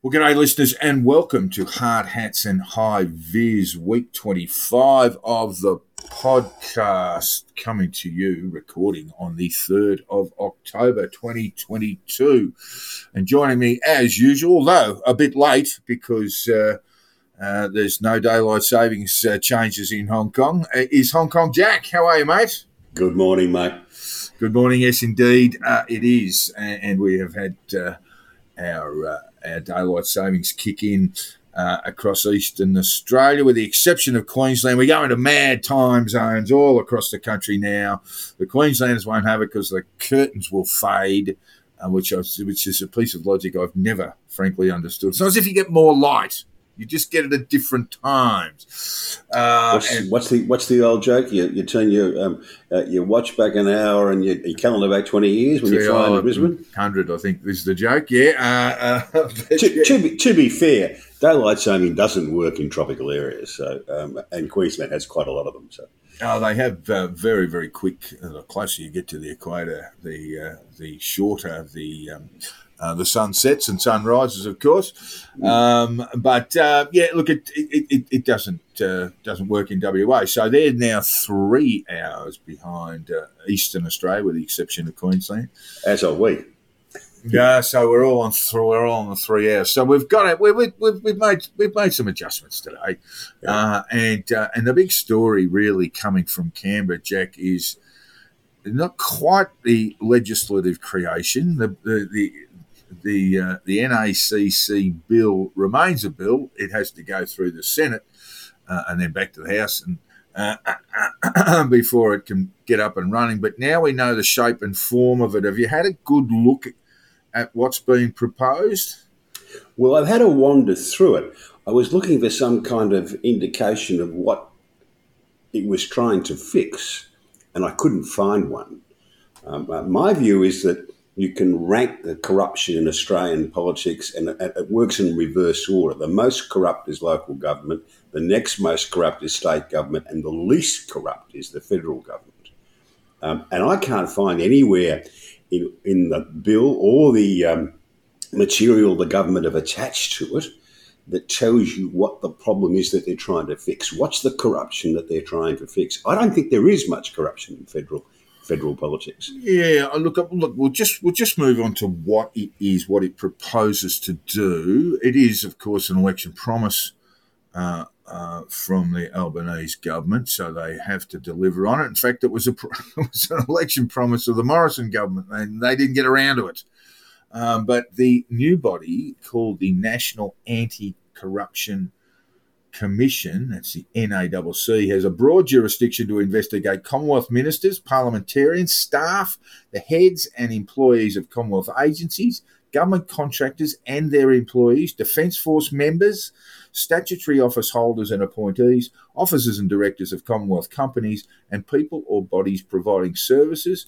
Well, g'day, listeners, and welcome to Hard Hats and Hi Viz, week 25 of the podcast, coming to you, recording on the 3rd of October 2022. And joining me, as usual, though a bit late because uh, uh, there's no daylight savings uh, changes in Hong Kong, uh, is Hong Kong Jack. How are you, mate? Good morning, mate. Good morning, yes, indeed, uh, it is. And, and we have had uh, our our daylight savings kick in uh, across eastern Australia, with the exception of Queensland. We're going to mad time zones all across the country now. The Queenslanders won't have it because the curtains will fade, uh, which, I, which is a piece of logic I've never, frankly, understood. Not as if you get more light. You just get it at different times. Uh, what's, and, what's, the what's the old joke? You, you turn your um, uh, your watch back an hour and your, your calendar back twenty years when you're flying to Brisbane. Hundred, I think, is the joke. Yeah. Uh, uh to, to, be, to be fair, daylight saving doesn't work in tropical areas, so um, and Queensland has quite a lot of them. So. Oh, they have uh, very, very quick. Uh, the closer you get to the equator, the uh, the shorter the um, uh, the sun sets and sun rises, of course. Um, but uh, yeah, look, it it, it, it doesn't uh, doesn't work in WA. So they're now three hours behind uh, Eastern Australia, with the exception of Queensland. As are we. Yeah, so we're all on th- we're all on the three hours. So we've got it. We, we, we've, we've made we've made some adjustments today, yeah. Uh, and uh, and the big story really coming from Canberra, Jack, is not quite the legislative creation. The the, the the uh, the NACC bill remains a bill. It has to go through the Senate uh, and then back to the House and uh, before it can get up and running. But now we know the shape and form of it. Have you had a good look at what's being proposed? Well, I've had a wander through it. I was looking for some kind of indication of what it was trying to fix, and I couldn't find one. Um, uh, my view is that you can rank the corruption in Australian politics, and it works in reverse order. The most corrupt is local government, the next most corrupt is state government, and the least corrupt is the federal government. Um, and I can't find anywhere in, in the bill or the um, material the government have attached to it that tells you what the problem is that they're trying to fix. What's the corruption that they're trying to fix? I don't think there is much corruption in federal federal politics. Yeah, look, look, we'll just we'll just move on to what it is, what it proposes to do. It is, of course, an election promise uh, uh, from the Albanese government, so they have to deliver on it. In fact, it was a it was an election promise of the Morrison government, and they didn't get around to it. Um, but the new body called the National Anti-Corruption Commission, that's the NACC, has a broad jurisdiction to investigate Commonwealth ministers, parliamentarians, staff, the heads and employees of Commonwealth agencies, government contractors and their employees, Defence Force members, statutory office holders and appointees, officers and directors of Commonwealth companies, and people or bodies providing services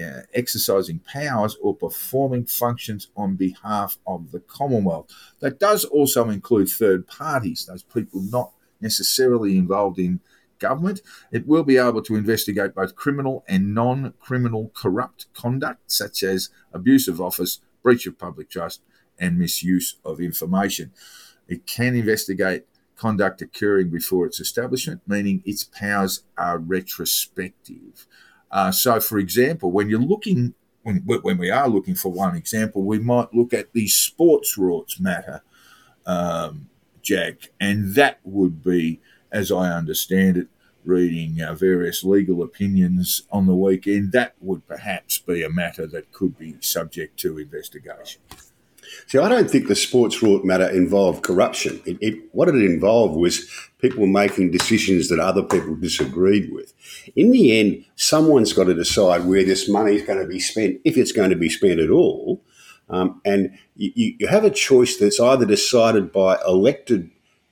uh, exercising powers or performing functions on behalf of the Commonwealth. That does also include third parties, those people not necessarily involved in government. It will be able to investigate both criminal and non criminal corrupt conduct, such as abuse of office, breach of public trust, and misuse of information. It can investigate conduct occurring before its establishment, meaning its powers are retrospective. Uh, so, for example, when you're looking, when, when we are looking for one example, we might look at the sports rorts matter, um, Jack, and that would be, as I understand it, reading uh, various legal opinions on the weekend, that would perhaps be a matter that could be subject to investigation. See, I don't think the sports rort matter involved corruption. It, it, what it involved was people making decisions that other people disagreed with. In the end, someone's got to decide where this money is going to be spent, if it's going to be spent at all. Um, and you, you have a choice that's either decided by elected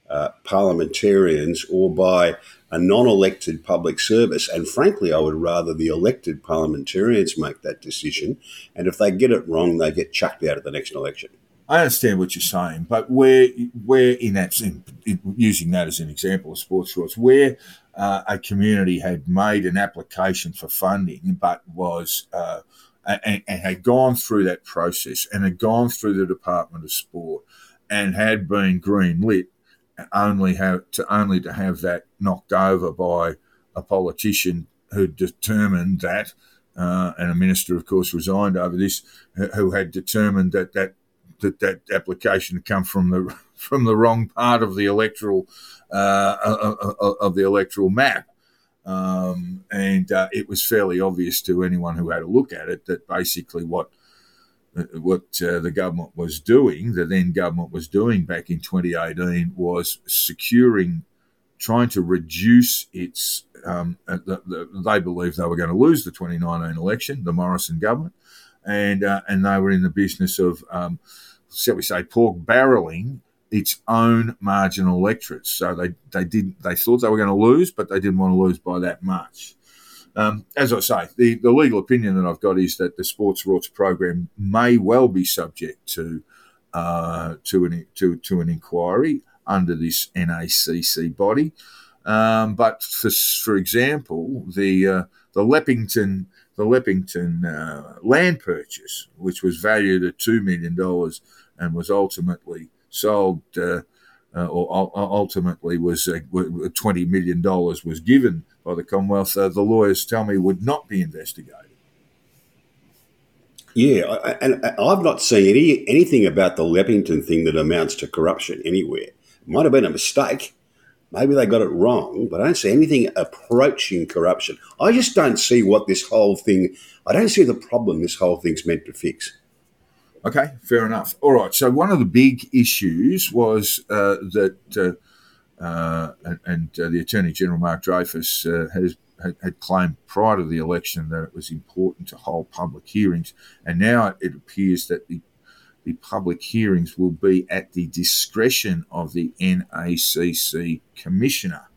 uh, parliamentarians or by a non elected public service. And frankly, I would rather the elected parliamentarians make that decision. And if they get it wrong, they get chucked out of the next election. I understand what you're saying, but where in that in, in, using that as an example of sports rorts, where uh, a community had made an application for funding, but was uh, and, and, had gone through that process and had gone through the Department of Sport and had been green lit, only have to only to have that knocked over by a politician who determined that, uh, and a minister, of course, resigned over this, who had determined that that that, that application had come from the from the wrong part of the electoral uh, uh, uh, uh of the electoral map. Um, and uh, it was fairly obvious to anyone who had a look at it that basically what what uh, the government was doing, the then government was doing back in 2018, was securing, trying to reduce its. Um, the, the, they believed they were going to lose the 2019 election, the Morrison government, and uh, and they were in the business of, um, shall we say, pork barreling its own marginal electorates. So they, they did they thought they were going to lose, but they didn't want to lose by that much. Um, as I say, the, the legal opinion that I've got is that the sports rorts program may well be subject to uh, to an to to an inquiry under this NACC body. Um, but for for example, the uh, the Leppington the Leppington uh, land purchase, which was valued at two million dollars and was ultimately sold, uh, uh, or ultimately was uh, twenty million dollars was given by the Commonwealth. the lawyers tell me would not be investigated. Yeah, and I've not seen any anything about the Leppington thing that amounts to corruption anywhere. Might have been a mistake. Maybe they got it wrong, but I don't see anything approaching corruption. I just don't see what this whole thing. I don't see the problem this whole thing's meant to fix. Okay, fair enough. All right. So one of the big issues was uh, that, uh, uh, and, uh, the Attorney General Mark Dreyfus uh, has had, had, claimed prior to the election that it was important to hold public hearings, and now it, it appears that the the public hearings will be at the discretion of the NACC commissioner.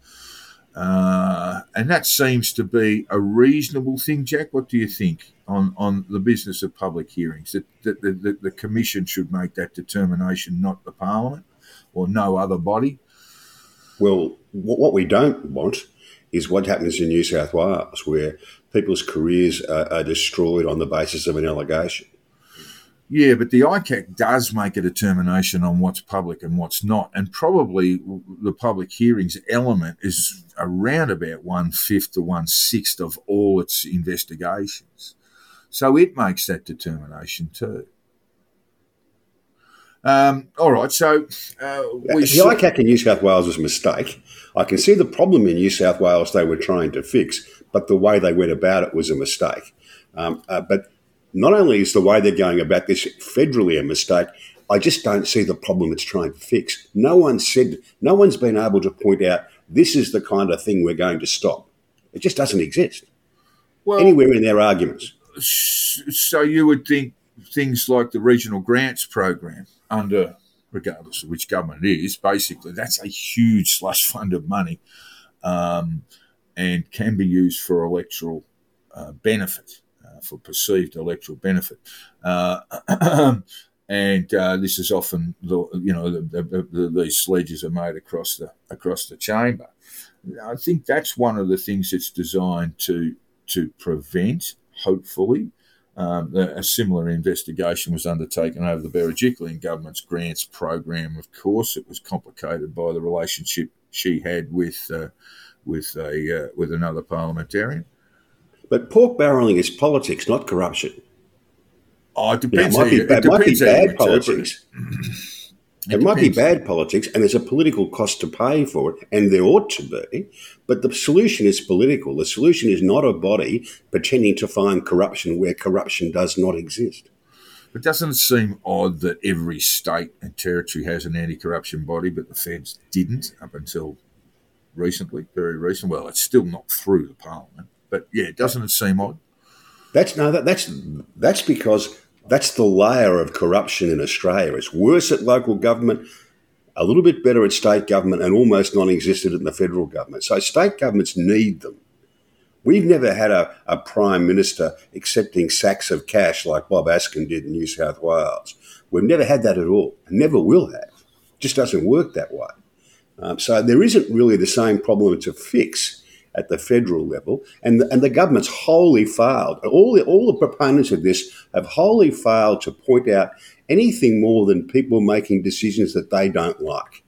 Uh, and that seems to be a reasonable thing, Jack. What do you think? on, on the business of public hearings. That, that the, the, the Commission should make that determination, not the Parliament or no other body. Well, what we don't want is what happens in New South Wales, where people's careers are, are destroyed on the basis of an allegation. Yeah, but the ICAC does make a determination on what's public and what's not, and probably the public hearings element is around about one fifth to one sixth of all its investigations. So it makes that determination too. Um, all right, so uh, we the saw- ICAC in New South Wales was a mistake. I can see the problem in New South Wales they were trying to fix, but the way they went about it was a mistake. Um, uh, but not only is the way they're going about this federally a mistake, I just don't see the problem it's trying to fix. No one said, no one's been able to point out this is the kind of thing we're going to stop. It just doesn't exist well, anywhere in their arguments so you would think things like the regional grants program under regardless of which government it is basically that's a huge slush fund of money um, and can be used for electoral uh, benefit for perceived electoral benefit uh, and uh, this is often the you know the, the, the, these sledges are made across the across the chamber I think that's one of the things it's designed to to prevent hopefully. Um, a similar investigation was undertaken over the Berejiklian government's grants program. Of course, it was complicated by the relationship she had with uh, with a uh, with another parliamentarian. But pork barreling is politics, not corruption. Oh, it depends. You know, it might be, it, it might be bad politics. It, might be bad politics, and there's a political cost to pay for it, and there ought to be. But the solution is political. The solution is not a body pretending to find corruption where corruption does not exist. But doesn't it seem odd that every state and territory has an anti-corruption body, but the feds didn't up until recently, very recent? Well, it's still not through the parliament, but yeah, doesn't it seem odd? That's no, that, that's that's because That's the layer of corruption in Australia. It's worse at local government, a little bit better at state government, and almost non existent in the federal government. So state governments need them. We've never had a, a prime minister accepting sacks of cash like Bob Askin did in New South Wales. We've never had that at all, and never will have. It just doesn't work that way. Um, so there isn't really the same problem to fix at the federal level, and the, and the government's wholly failed. All the, all the proponents of this have wholly failed to point out anything more than people making decisions that they don't like.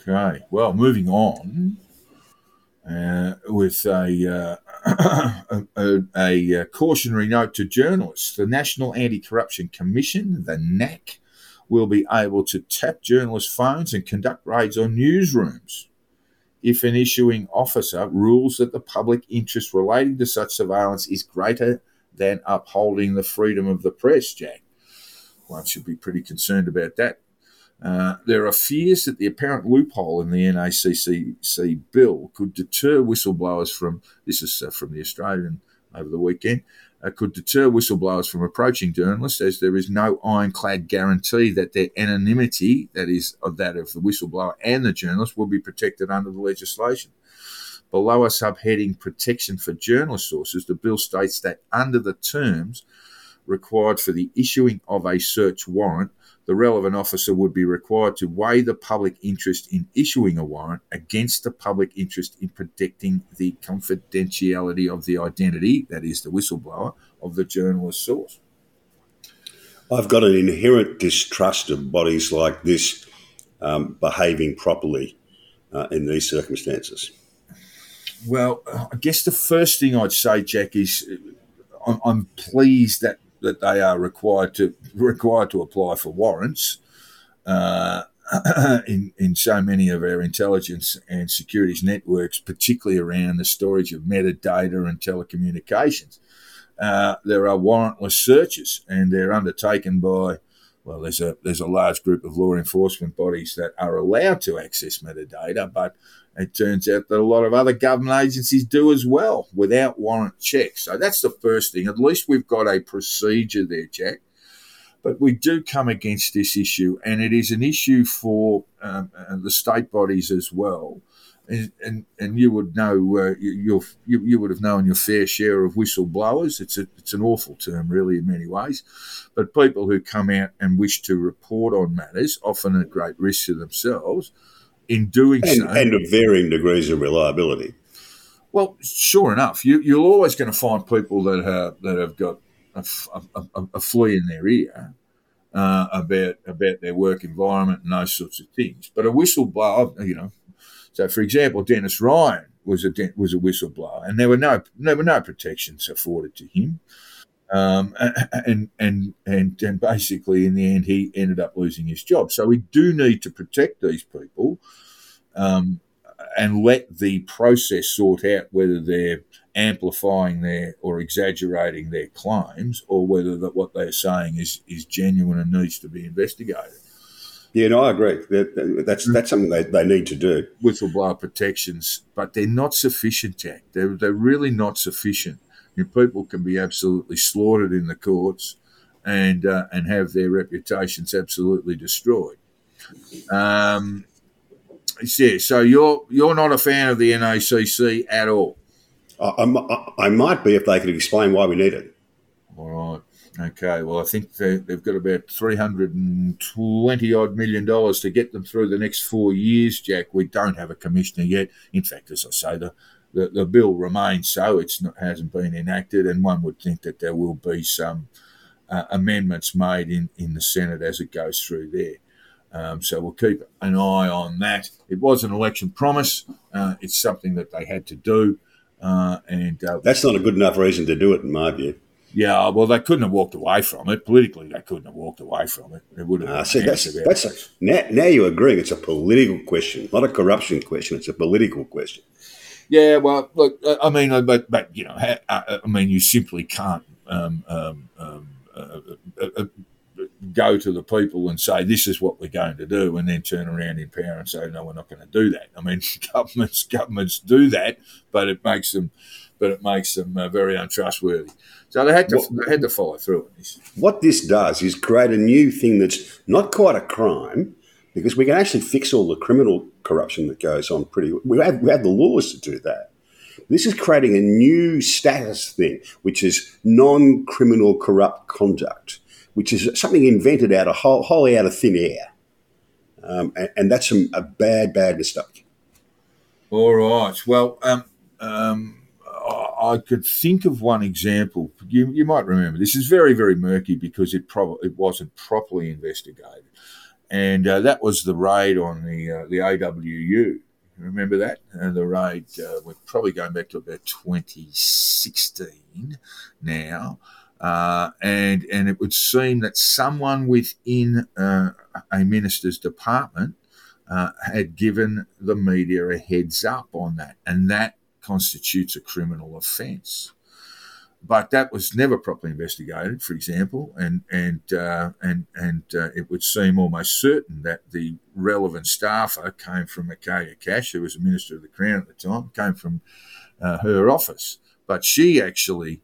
Okay, well, moving on uh, with a, uh, a, a, a, cautionary note to journalists. The National Anti Corruption Commission, the NACC, will be able to tap journalists' phones and conduct raids on newsrooms if an issuing officer rules that the public interest relating to such surveillance is greater than upholding the freedom of the press, Jack. One should be pretty concerned about that. Uh, there are fears that the apparent loophole in the NACC bill could deter whistleblowers from, this is uh, from the Australian over the weekend, uh, could deter whistleblowers from approaching journalists, as there is no ironclad guarantee that their anonymity, that is, of that of the whistleblower and the journalist, will be protected under the legislation. Below a subheading Protection for Journalist Sources, the bill states that under the terms required for the issuing of a search warrant, the relevant officer would be required to weigh the public interest in issuing a warrant against the public interest in protecting the confidentiality of the identity, that is, the whistleblower, of the journalist source. I've got an inherent distrust of bodies like this um, behaving properly uh, in these circumstances. Well, I guess the first thing I'd say, Jack, is I'm, I'm pleased that that they are required to required to apply for warrants uh, in in so many of our intelligence and securities networks, particularly around the storage of metadata and telecommunications. Uh, there are warrantless searches, and they're undertaken by well, there's a there's a large group of law enforcement bodies that are allowed to access metadata, but it turns out that a lot of other government agencies do as well without warrant checks. So that's the first thing. At least we've got a procedure there, Jack. But we do come against this issue, and it is an issue for um, uh, the state bodies as well. And, and, and you would know uh, you, you you would have known your fair share of whistleblowers. It's a, it's an awful term, really, in many ways, but people who come out and wish to report on matters, often at great risk to themselves, in doing and, so, and of varying degrees of reliability. Well, sure enough, you, you're always going to find people that have that have got a, a, a flea in their ear uh, about about their work environment and those sorts of things. But a whistleblower, you know, so for example, Dennis Ryan was a was a whistleblower, and there were no there were no protections afforded to him. Um, and, and and and basically, in the end, he ended up losing his job. So we do need to protect these people, um, and let the process sort out whether they're amplifying their or exaggerating their claims, or whether that what they're saying is is genuine and needs to be investigated. Yeah, no, I agree. That, that's that's something they, they need to do. Whistleblower protections, but they're not sufficient, Jack. They're they're really not sufficient people can be absolutely slaughtered in the courts and uh, and have their reputations absolutely destroyed. Um, yeah, so you're you're not a fan of the NACC at all. I, I, I might be if they could explain why we need it. All right. Okay. Well, I think they, have got about three hundred and twenty odd million dollars to get them through the next four years. Jack, we don't have a commissioner yet. In fact, as I say, the the, the bill remains so. It hasn't been enacted, and one would think that there will be some uh, amendments made in, in the Senate as it goes through there. Um, so we'll keep an eye on that. It was an election promise. Uh, it's something that they had to do, uh, and uh, that's not a good enough reason to do it, in my view. Yeah, well, they couldn't have walked away from it politically. They couldn't have walked away from it. It would have. Uh, see, that's, that's a, now, now you're agreeing. It's a political question, not a corruption question. It's a political question. Yeah, well, look, I mean, uh, but but you know, I mean, you simply can't. Um, um, um, uh, uh, uh, go to the people and say this is what we're going to do, and then turn around in power and say no, we're not going to do that. I mean, governments governments do that, but it makes them but it makes them uh, very untrustworthy. So they had to they had to follow through on this. What this does is create a new thing that's not quite a crime, because we can actually fix all the criminal corruption that goes on pretty. We have we have the laws to do that. This is creating a new status thing, which is non-criminal corrupt conduct, which is something invented out of wholly out of thin air, um, and, and, that's a, a, bad, bad mistake. All right. Well, um, um, I could think of one example. You, you might remember this is very, very murky because it probably it wasn't properly investigated, and uh, that was the raid on the uh, the AWU. Remember that? And uh, the raid, uh, we're probably going back to about 2016 now. Uh, and, and it would seem that someone within uh, a minister's department had given the media a heads up on that. And that constitutes a criminal offence but that was never properly investigated, for example, and and uh, and and uh, it would seem almost certain that the relevant staffer came from Michaelia Cash, who was a minister of the Crown at the time, came from uh, her office, but she actually.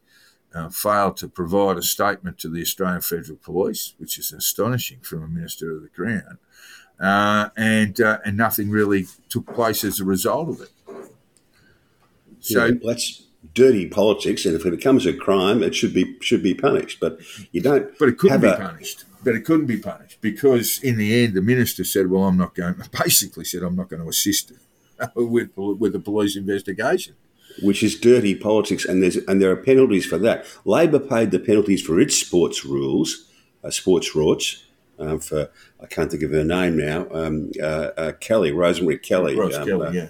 Uh, failed to provide a statement to the Australian Federal Police, which is astonishing from a minister of the Crown, uh, and uh, and nothing really took place as a result of it. So yeah, let's dirty politics, and if it becomes a crime, it should be should be punished. But you don't. But it couldn't be a, punished. But it couldn't be punished because in the end, the minister said, "Well, I'm not going." Basically, said, "I'm not going to assist with with the police investigation." Which is dirty politics, and there's and there are penalties for that. Labor paid the penalties for its sports rules, uh, sports rorts. Um, for I can't think of her name now. Um, uh, uh, Kelly, Rosemary Kelly, Ros um, Kelly, uh, yeah,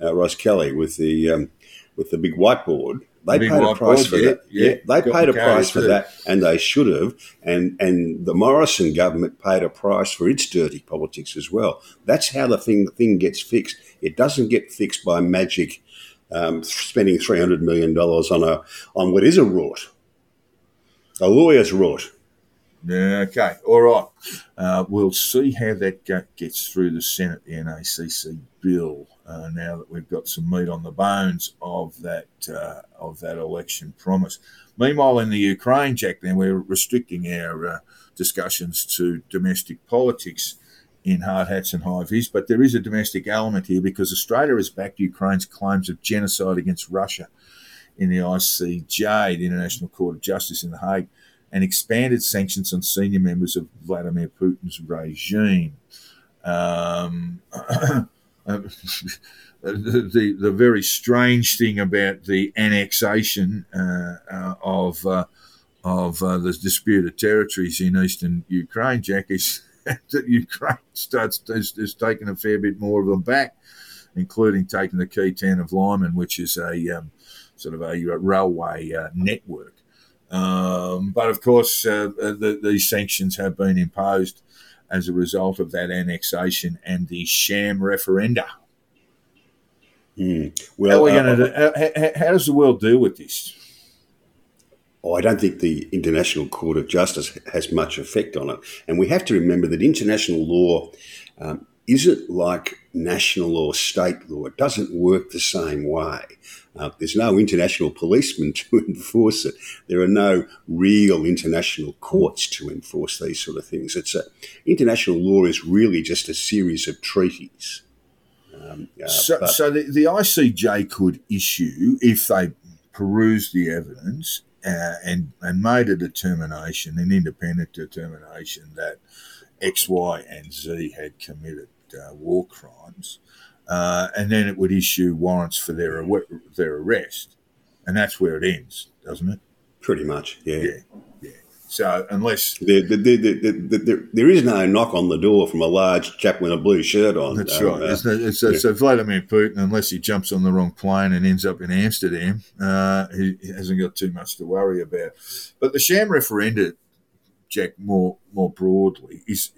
uh, Ros Kelly with the um, with the big whiteboard. They paid a price for yeah, that. Yeah, yeah they paid a price for that, and they should have. And and the Morrison government paid a price for its dirty politics as well. That's how the thing thing gets fixed. It doesn't get fixed by magic, um, spending three hundred million dollars on a on what is a rot, a lawyer's rot. Yeah, okay, all right. Uh, we'll see how that gets through the Senate, the NACC bill uh, now that we've got some meat on the bones of that uh, of that election promise. Meanwhile, in the Ukraine, Jack, then we're restricting our uh, discussions to domestic politics in hard hats and hi viz, but there is a domestic element here because Australia has backed Ukraine's claims of genocide against Russia in the ICJ, the International Court of Justice in The Hague, and expanded sanctions on senior members of Vladimir Putin's regime. Um, Um, the, the, very strange thing about the annexation uh, uh, of uh, of uh, the disputed territories in eastern Ukraine, Jack, is that Ukraine starts has, has taken a fair bit more of them back, including taking the key town of Lyman, which is a um, sort of a railway network. Um, but of course, the, these sanctions have been imposed as a result of that annexation and the sham referenda. Mm. Well, how, we uh, going to do, how, how, does the world deal with this? Oh, I don't think the International Court of Justice has much effect on it. And we have to remember that international law um, isn't like national or state law. It doesn't work the same way. Uh, there's no international policeman to enforce it. There are no real international courts to enforce these sort of things. It's a, international law is really just a series of treaties. Um, uh, so, but, so the, the ICJ could issue, if they perused the evidence uh, and, and made a determination, an independent determination that X, Y, and Z had committed uh, war crimes, uh, and then it would issue warrants for their their arrest, and that's where it ends, doesn't it? Pretty much, yeah. Yeah, yeah. So unless there, there, there, there is no knock on the door from a large chap with a blue shirt on. That's um, right. Uh, it's, yeah. So Vladimir Putin, unless he jumps on the wrong plane and ends up in Amsterdam, uh, he, he hasn't got too much to worry about. But the sham referenda, Jack, more more broadly, is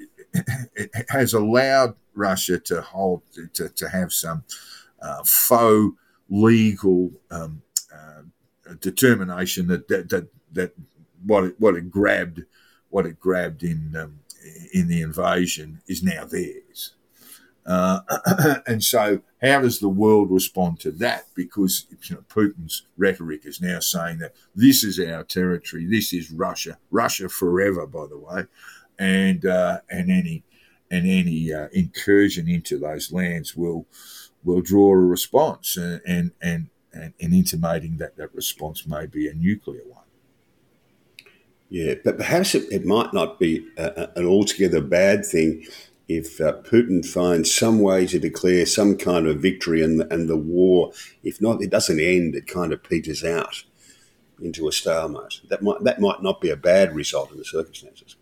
it has allowed Russia to hold to, to have some uh, faux legal um, uh, determination that, that that that what it, what it grabbed what it grabbed in um, in the invasion is now theirs. Uh, and so, how does the world respond to that? Because you know, Putin's rhetoric is now saying that this is our territory, this is Russia, Russia forever, by the way, and uh, and any and any uh, incursion into those lands will will draw a response, and and and, and, and intimating that that response may be a nuclear one. Yeah, but perhaps it, it might not be a, an altogether bad thing if uh, Putin finds some way to declare some kind of victory and, and the war, if not, it doesn't end, it kind of peters out into a stalemate. That might that might not be a bad result in the circumstances.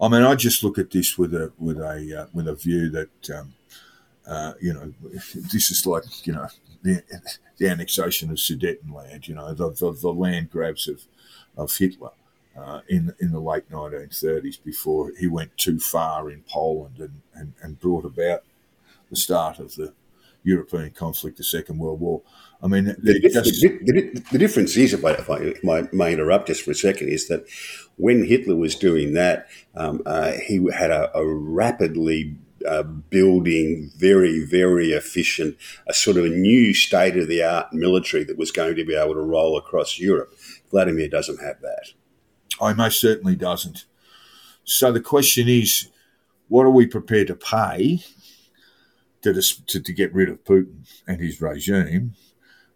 I mean, I just look at this with a with a uh, with a view that um, uh, you know this is like you know the, the annexation of Sudetenland, you know the, the, the land grabs of of Hitler uh, in in the late 1930s before he went too far in Poland and, and, and brought about the start of the European conflict, the Second World War. I mean, the, just... the, the, the, difference is, if I, if I may interrupt just for a second, is that when Hitler was doing that, um, uh, he had a, a rapidly uh, building very, very efficient, a sort of a new state of the art military that was going to be able to roll across Europe. Vladimir doesn't have that. I most certainly doesn't. So the question is, what are we prepared to pay to, to, to get rid of Putin and his regime?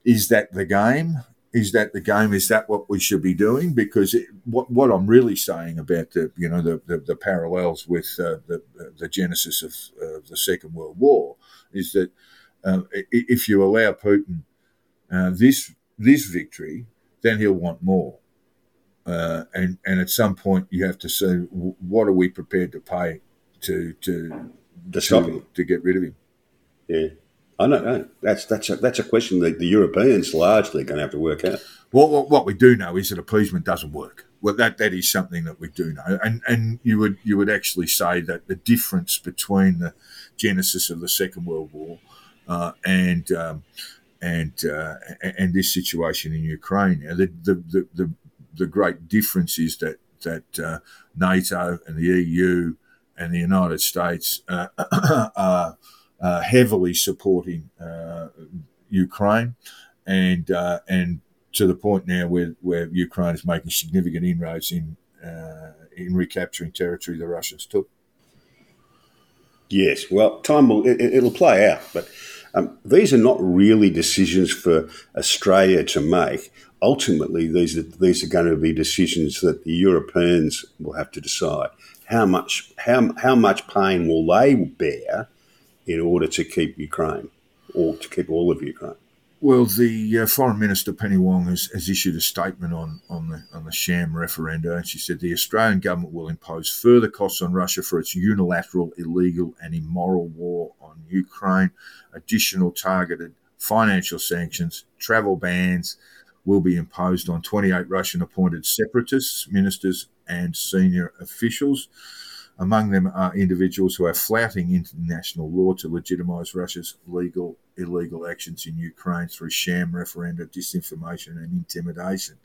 Is that the game? Is that the game? Is that what we should be doing? Because it, what what I'm really saying about the you know the the, the parallels with uh, the the genesis of uh, the Second World War is that uh, if you allow Putin uh, this this victory, then he'll want more. Uh, and and at some point you have to say what are we prepared to pay to to to him to get rid of him. Yeah, I don't know. That's that's a, that's a question that the Europeans largely going to have to work out. Well, what, what we do know is that appeasement doesn't work. Well, that that is something that we do know, and and you would you would actually say that the difference between the genesis of the Second World War uh, and um, and uh, and this situation in Ukraine, the, the, the, the the great difference is that that uh, NATO and the EU and the United States uh, are, heavily supporting uh, Ukraine, and uh, and to the point now where, where Ukraine is making significant inroads in uh, in recapturing territory the Russians took. Yes, well, time will it, will play out, but um, these are not really decisions for Australia to make ultimately these are, these are going to be decisions that the Europeans will have to decide. How much how, how much pain will they bear in order to keep Ukraine or to keep all of Ukraine? Well, the uh, Foreign Minister Penny Wong has, has, issued a statement on, on the on the sham referenda, and she said the Australian government will impose further costs on Russia for its unilateral, illegal, and immoral war on Ukraine, additional targeted financial sanctions, travel bans, will be imposed on 28 Russian appointed separatists, ministers, and senior officials. Among them are individuals who are flouting international law to legitimise Russia's legal illegal actions in Ukraine through sham referenda, disinformation, and intimidation.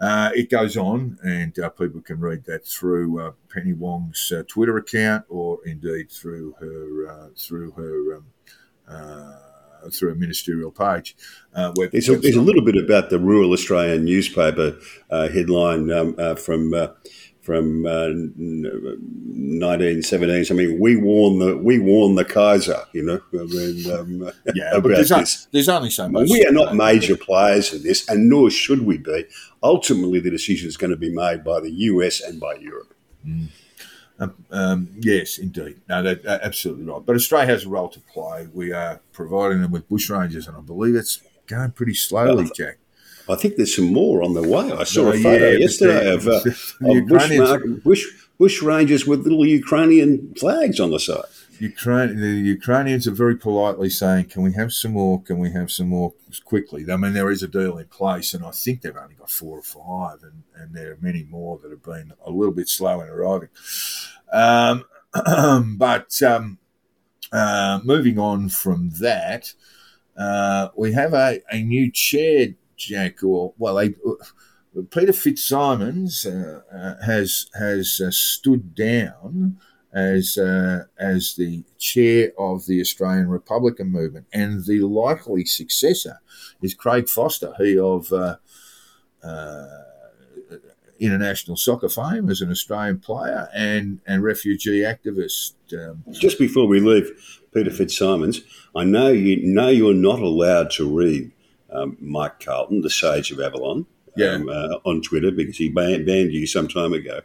Uh, it goes on, and uh, people can read that through uh, Penny Wong's uh, Twitter account, or indeed through her uh, through her um, uh, through a ministerial page. Uh, where there's, a, there's a, little bit about the rural Australian newspaper uh, headline um, uh, from uh, 1917. Uh, I mean, we warn the we warn the Kaiser. You know, I mean, um, yeah, but there's, this. there's only so much. We are not major players in this, and nor should we be. Ultimately, the decision is going to be made by the US and by Europe. Mm. Um, um, yes, indeed. No, that, that, absolutely right. But Australia has a role to play. We are providing them with bush rangers, and I believe it's going pretty slowly, well, Jack. I think there's some more on the way. I saw no, a photo yeah, yesterday of, uh, of bush, bush, bush rangers with little Ukrainian flags on the side. Ukraine, the Ukrainians are very politely saying, "Can we have some more? Can we have some more quickly?" I mean, there is a deal in place, and I think they've only got four or five, and, and there are many more that have been a little bit slow in arriving. Um, but um, uh, moving on from that, uh, we have a, a new chair, Jack, or well, a, Peter Fitzsimons uh, uh, has has uh, stood down as uh, as the chair of the Australian Republican movement, and the likely successor is Craig Foster, he of uh, uh, international soccer fame as an Australian player and and refugee activist. Um, Just before we leave, Peter Fitzsimons, I know you know you're not allowed to read um, Mike Carlton, the Sage of Avalon, Yeah. um, uh, on Twitter because he ban- banned you some time ago.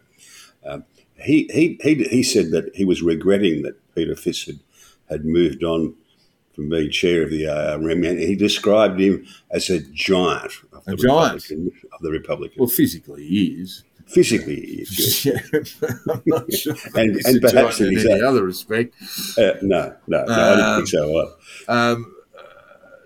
Um, he, he, he, he said that he was regretting that Peter Fitz had, had moved on from being chair of the ARM, and he described him as a giant of the A giant? Republican, of the Republican. well, physically he is. Physically, he is. Yeah, I'm not sure And- and perhaps in any other respect. Uh, no, no, no, I didn't think so. Either. Um,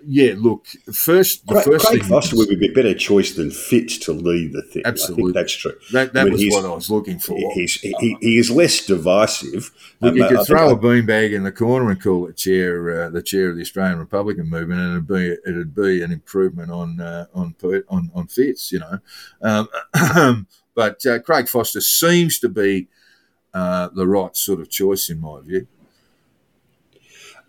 yeah, look, first the Craig, first Craig thing Foster would be a better choice than Fitz to lead the thing. I Absolutely. think that's true. that, that I mean, was what I was looking for. He's, he, he is less divisive. Look, Um, you could think throw I- a beanbag in the corner and call it chair, uh, the chair of the Australian Republican movement, and it'd be it'd be an improvement on uh, on on on Fitz, you know. Um, but uh, Craig Foster seems to be uh, the right sort of choice in my view.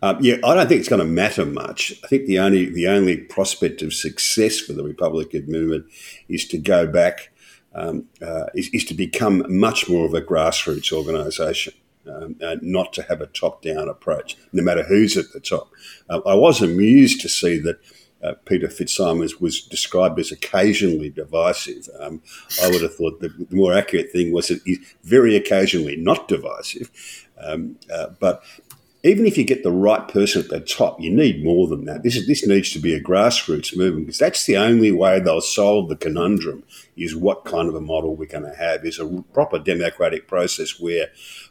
Um, yeah, I don't think it's going to matter much. I think the only the only prospect of success for the Republican movement is to go back, um, uh, is, is to become much more of a grassroots organisation, um, and not to have a top down approach, no matter who's at the top. Uh, I was amused to see that. Uh, Peter Fitzsimons was described as occasionally divisive. Um, I would have thought the, the more accurate thing was that he's very occasionally not divisive. Um, uh, but even if you get the right person at the top, you need more than that. This is this needs to be a grassroots movement because that's the only way they'll solve the conundrum. Is what kind of a model we're going to have? Is a proper democratic process where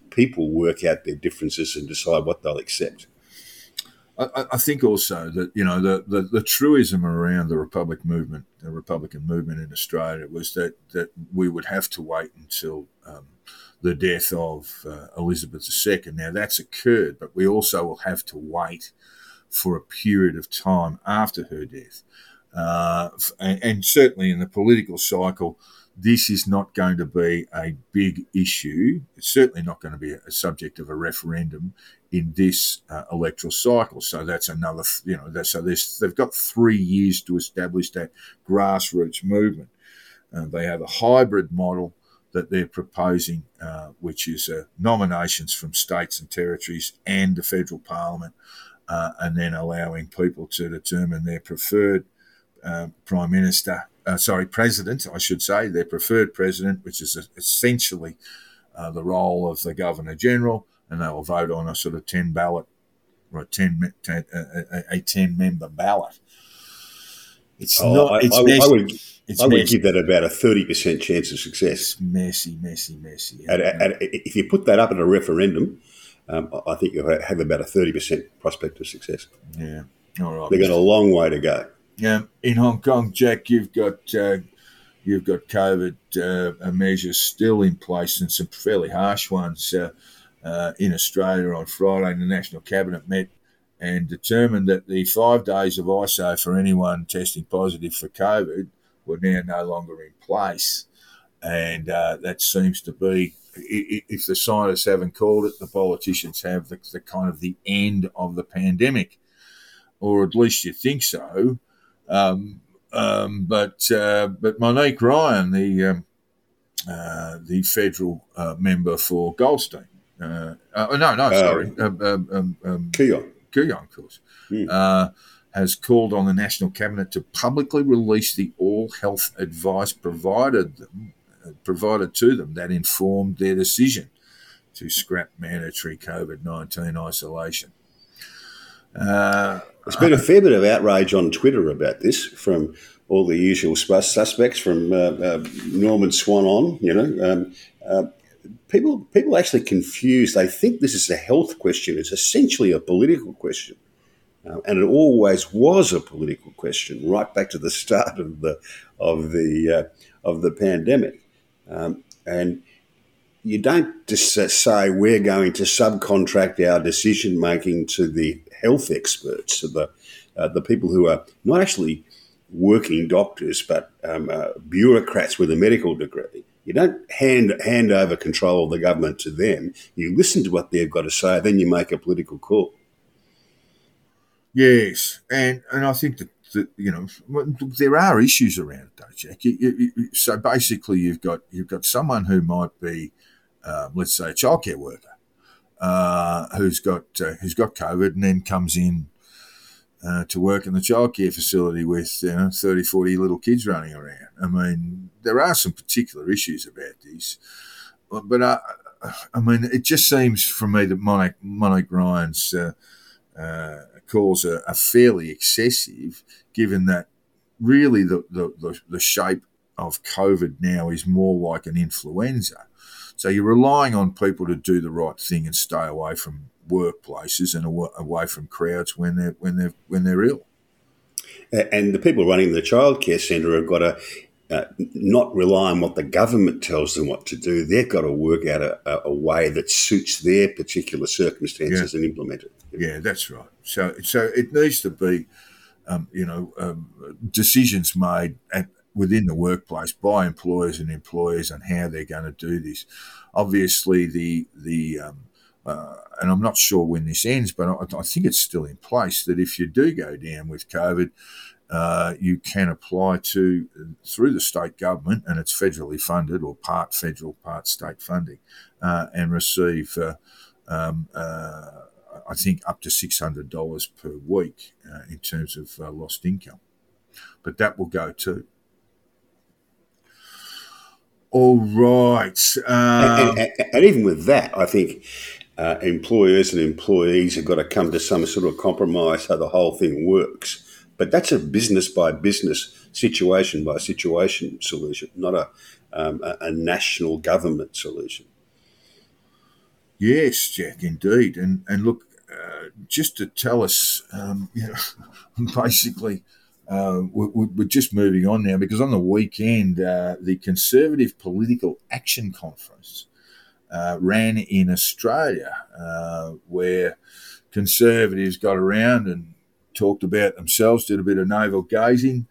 people work out their differences and decide what they'll accept. I, I- think also that you know the, the, the truism around the Republic movement, the Republican movement in Australia, was that that we would have to wait until um, the death of uh, Elizabeth II. Now that's occurred, but we also will have to wait for a period of time after her death, uh, and, and certainly in the political cycle. This is not going to be a big issue. It's certainly not going to be a subject of a referendum in this uh, electoral cycle. So that's another, you know, so they've got three years to establish that grassroots movement. Uh, they have a hybrid model that they're proposing, uh, which is uh, nominations from states and territories and the federal parliament, uh, and then allowing people to determine their preferred uh, prime minister, uh, sorry, president, I should say, their preferred president, which is essentially uh, the role of the governor general, and they will vote on a sort of ten ballot or a ten, me- ten a, a, a ten member ballot. It's Oh, not. I, it's I would- I would, it's I would messy. give that about a thirty percent chance of success. It's messy, messy, messy. If you put that up at a referendum, um, I- think you'll have about a thirty percent prospect of success. yeah. All right. They've got a long way to go. Yeah, in Hong Kong, Jack, you've got uh, you've got COVID uh, measures still in place and some fairly harsh ones uh, uh, in Australia. On Friday, the National Cabinet met and determined that the five days of ISO for anyone testing positive for COVID were now no longer in place, and uh, that seems to be. If the scientists haven't called it, the politicians have the, the kind of the end of the pandemic, or at least you think so. Um, um, but uh, but Monique Ryan, the um, uh, the federal uh, member for Goldstein, uh, uh, no, no, sorry, um, um, um, um, Keon. Kooyong, of course, Hmm. uh, has called on the national cabinet to publicly release the all health advice provided them uh, provided to them that informed their decision to scrap mandatory COVID nineteen isolation. Uh, There's been a fair bit of outrage on Twitter about this from all the usual suspects, from uh, uh, Norman Swan on. You know, um, uh, people people actually confuse. They think this is a health question. It's essentially a political question, uh, and it always was a political question right back to the start of the of the uh, of the pandemic. Um, and you don't just say we're going to subcontract our decision making to the health experts, to the uh, the people who are not actually working doctors, but um, uh, bureaucrats with a medical degree. You don't hand hand over control of the government to them. You listen to what they've got to say, then you make a political call. Yes, and and I think that, that you know there are issues around it, though, Jack. You, you, you, so basically, you've got you've got someone who might be, uh, let's say, a childcare worker, uh, who's got uh, who's got COVID and then comes in uh, to work in the childcare facility with you know 30, 40 little kids running around. I mean, there are some particular issues about this, but I, I mean, it just seems for me that Monique Ryan's uh, uh, calls are, are, fairly excessive, given that really the, the, the shape of COVID now is more like an influenza. So you're relying on people to do the right thing and stay away from workplaces and away from crowds when they're when they're when they're ill. And the people running the childcare centre have got to uh, not rely on what the government tells them what to do. They've got to work out a, a way that suits their particular circumstances yeah. and implement it. Yeah, that's right. So, so it needs to be, um, you know, um, decisions made at, within the workplace by employers and employers on how they're going to do this. Obviously, the the um, uh, and I'm not sure when this ends, but I, I, think it's still in place that if you do go down with COVID, uh, you can apply to through the state government, and it's federally funded or part federal, part state funding, uh, and receive. Uh, um, uh, I think up to six hundred dollars per week uh, in terms of lost income, but that will go too. All right. Um, and, and, and, even with that, I think uh, employers and employees have got to come to some sort of compromise how the whole thing works. But that's a business by business, situation by situation solution, not a, um, a, a, national government solution. Yes, Jack, indeed. And and look, uh, just to tell us, um, you know, basically, uh, we're, we're, just moving on now because on the weekend, uh, the Conservative Political Action Conference uh, ran in Australia, uh, where conservatives got around and talked about themselves, did a bit of navel gazing,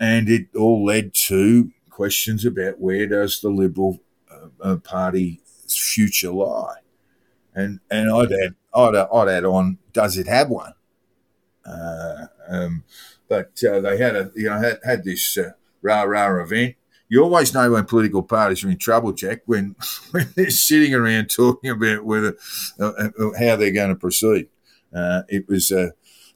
and it all led to questions about where does the Liberal uh, uh Party's future lie, and and I'd add I'd, I'd add on, does it have one? Uh, um, but uh, they had a you know had, had this rah rah event you always know when political parties are in trouble, Jack, when, when they're sitting around talking about whether uh, uh how they're going to proceed. Uh, it was a,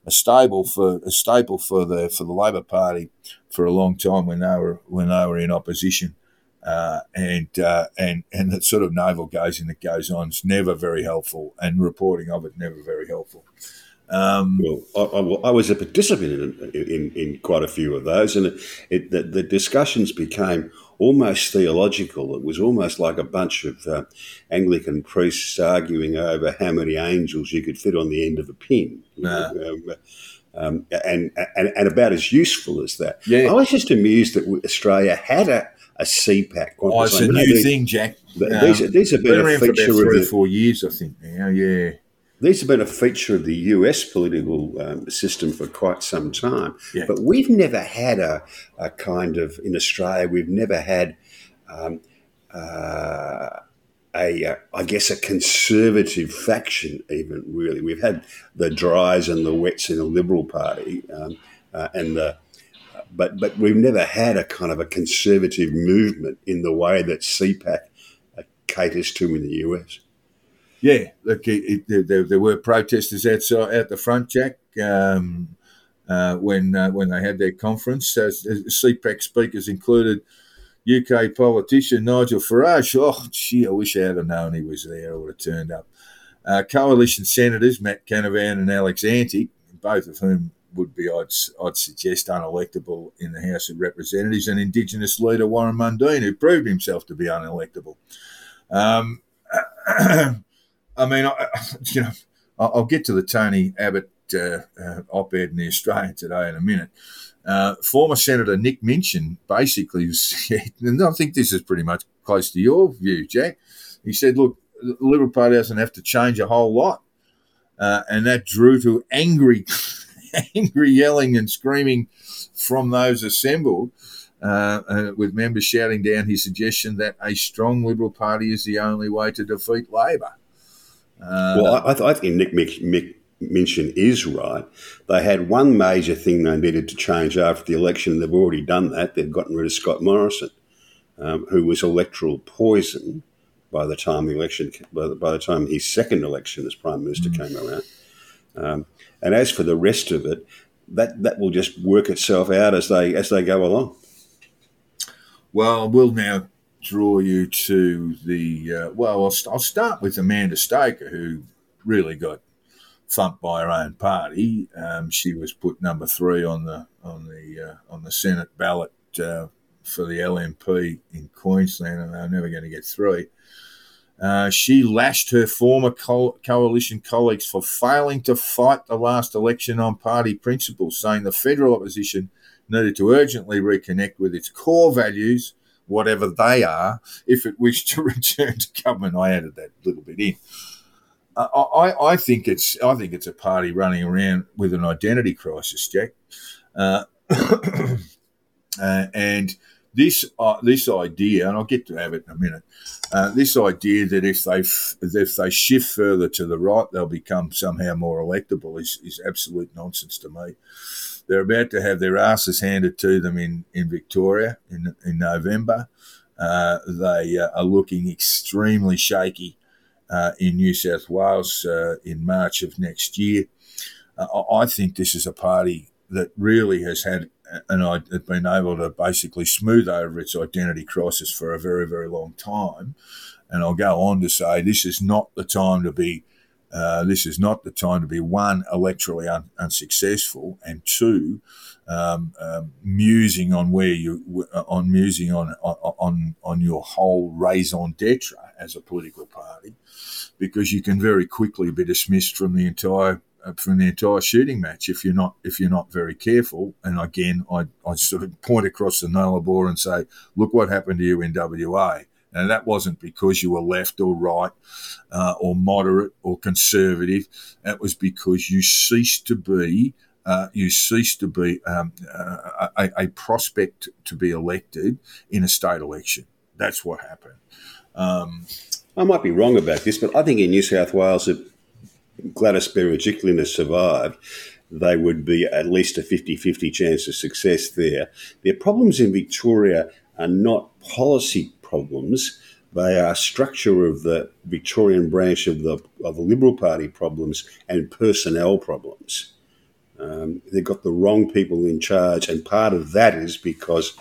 a stable for a staple for the for the Labor Party for a long time when they were when they were in opposition, uh, and uh, and and that sort of navel gazing that goes on is never very helpful, and reporting of it never very helpful. Um, well, I, I, I, was a participant in, in, in, quite a few of those, and it, it, the, the, discussions became almost theological. It was almost like a bunch of uh, Anglican priests arguing over how many angels you could fit on the end of a pin. Nah. Um, um, and, and, and about as useful as that. Yeah. I was just amused that Australia had a, a CPAC. Oh, it's a new thing, Jack. These, um, these have been, been a feature for about three or four years, I think. Now, yeah. These have been a feature of the US political um, system for quite some time. Yeah. But we've never had a, a, kind of, in Australia, we've never had um, uh, a, uh, I guess, a conservative faction, even really. We've had the dries and the wets in the Liberal Party, um, uh, and the but but we've never had a kind of a conservative movement in the way that CPAC caters to in the US yeah, look, it, it, there, there, were protesters outside at the front, Jack, um, uh, when uh, when they had their conference. Uh, CPAC speakers included UK politician Nigel Farage. Oh, gee, I wish I had known he was there. I would have turned up. Uh, coalition senators Matt Canavan and Alex Antic, both of whom would be, I'd, I'd suggest, unelectable in the House of Representatives, and Indigenous leader Warren Mundine, who proved himself to be unelectable. Um, I mean, I, you know, I'll get to the Tony Abbott uh, uh, op-ed in the Australian today in a minute. Uh, former Senator Nick Minchin basically said, and I think this is pretty much close to your view, Jack. He said, "Look, the Liberal Party doesn't have to change a whole lot," uh, and that drew to angry, angry yelling and screaming from those assembled, uh, uh, with members shouting down his suggestion that a strong Liberal Party is the only way to defeat Labor. Uh, well, I, I, think Nick Mick, Mick Minchin is right. They had one major thing they needed to change after the election. They've already done that. They've gotten rid of Scott Morrison, um, who was electoral poison by the time the election, by the, by the time his second election as prime minister mm. came around. Um, and as for the rest of it, that that will just work itself out as they as they go along. Well, we'll now draw you to the uh, well. I'll, I'll, start with Amanda Stoker, who really got thumped by her own party. Um, she was put number three on the on the uh, on the Senate ballot uh, for the LNP in Queensland, and they're never going to get three. Uh, she lashed her former co- coalition colleagues for failing to fight the last election on party principles, saying the federal opposition needed to urgently reconnect with its core values, whatever they are, if it wished to return to government. I added that little bit in. Uh, I, I, think it's I think it's a party running around with an identity crisis, Jack, uh, uh, and this uh, this idea, and I'll get to have it in a minute. Uh, this idea that if they f- if they shift further to the right, they'll become somehow more electable is, is absolute nonsense to me. They're about to have their asses handed to them in, in Victoria in in November. Uh, they uh, are looking extremely shaky uh, in New South Wales uh, in March of next year. I think this is a party that really has had and I'd been able to basically smooth over its identity crisis for a very, very long time. And I'll go on to say this is not the time to be. Uh, this is not the time to be one electorally un- unsuccessful, and two, um, um, musing on where you on musing on on on your whole raison d'être as a political party, because you can very quickly be dismissed from the entire uh, from the entire shooting match if you're not if you're not very careful. And again, I, I sort of point across the Nullarbor and say, look what happened to you in WA. And that wasn't because you were left or right uh, or moderate or conservative. That was because you ceased to be uh, you ceased to be um, uh, a, a, prospect to be elected in a state election. That's what happened. Um, I might be wrong about this, but I think in New South Wales it Gladys Berejiklian survived, they would be at least a 50 50 chance of success there. Their problems in Victoria are not policy problems, they are structure of the Victorian branch of the, of the Liberal Party problems and personnel problems. Um, they've got the wrong people in charge, and part of that is because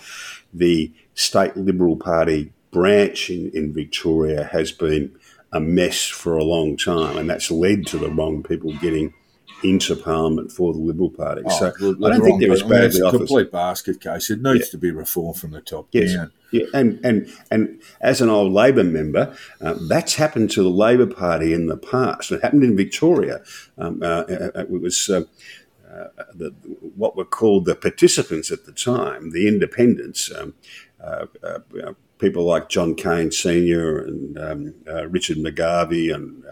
the state Liberal Party branch in, in Victoria has been a mess for a long time, and that's led to the wrong people getting into Parliament for the Liberal Party. Oh, so I don't think they're as badly I mean, It's a complete basket case. It needs yeah. to be reformed from the top yes. down. Yeah, and and and as an old Labor member, uh, that's happened to the Labor Party in the past. It happened in Victoria. Um, uh, uh it was. Uh, uh, the, what were called the participants at the time, the independents, um, uh, people like John Cain Sr. and um, Richard McGarvie and,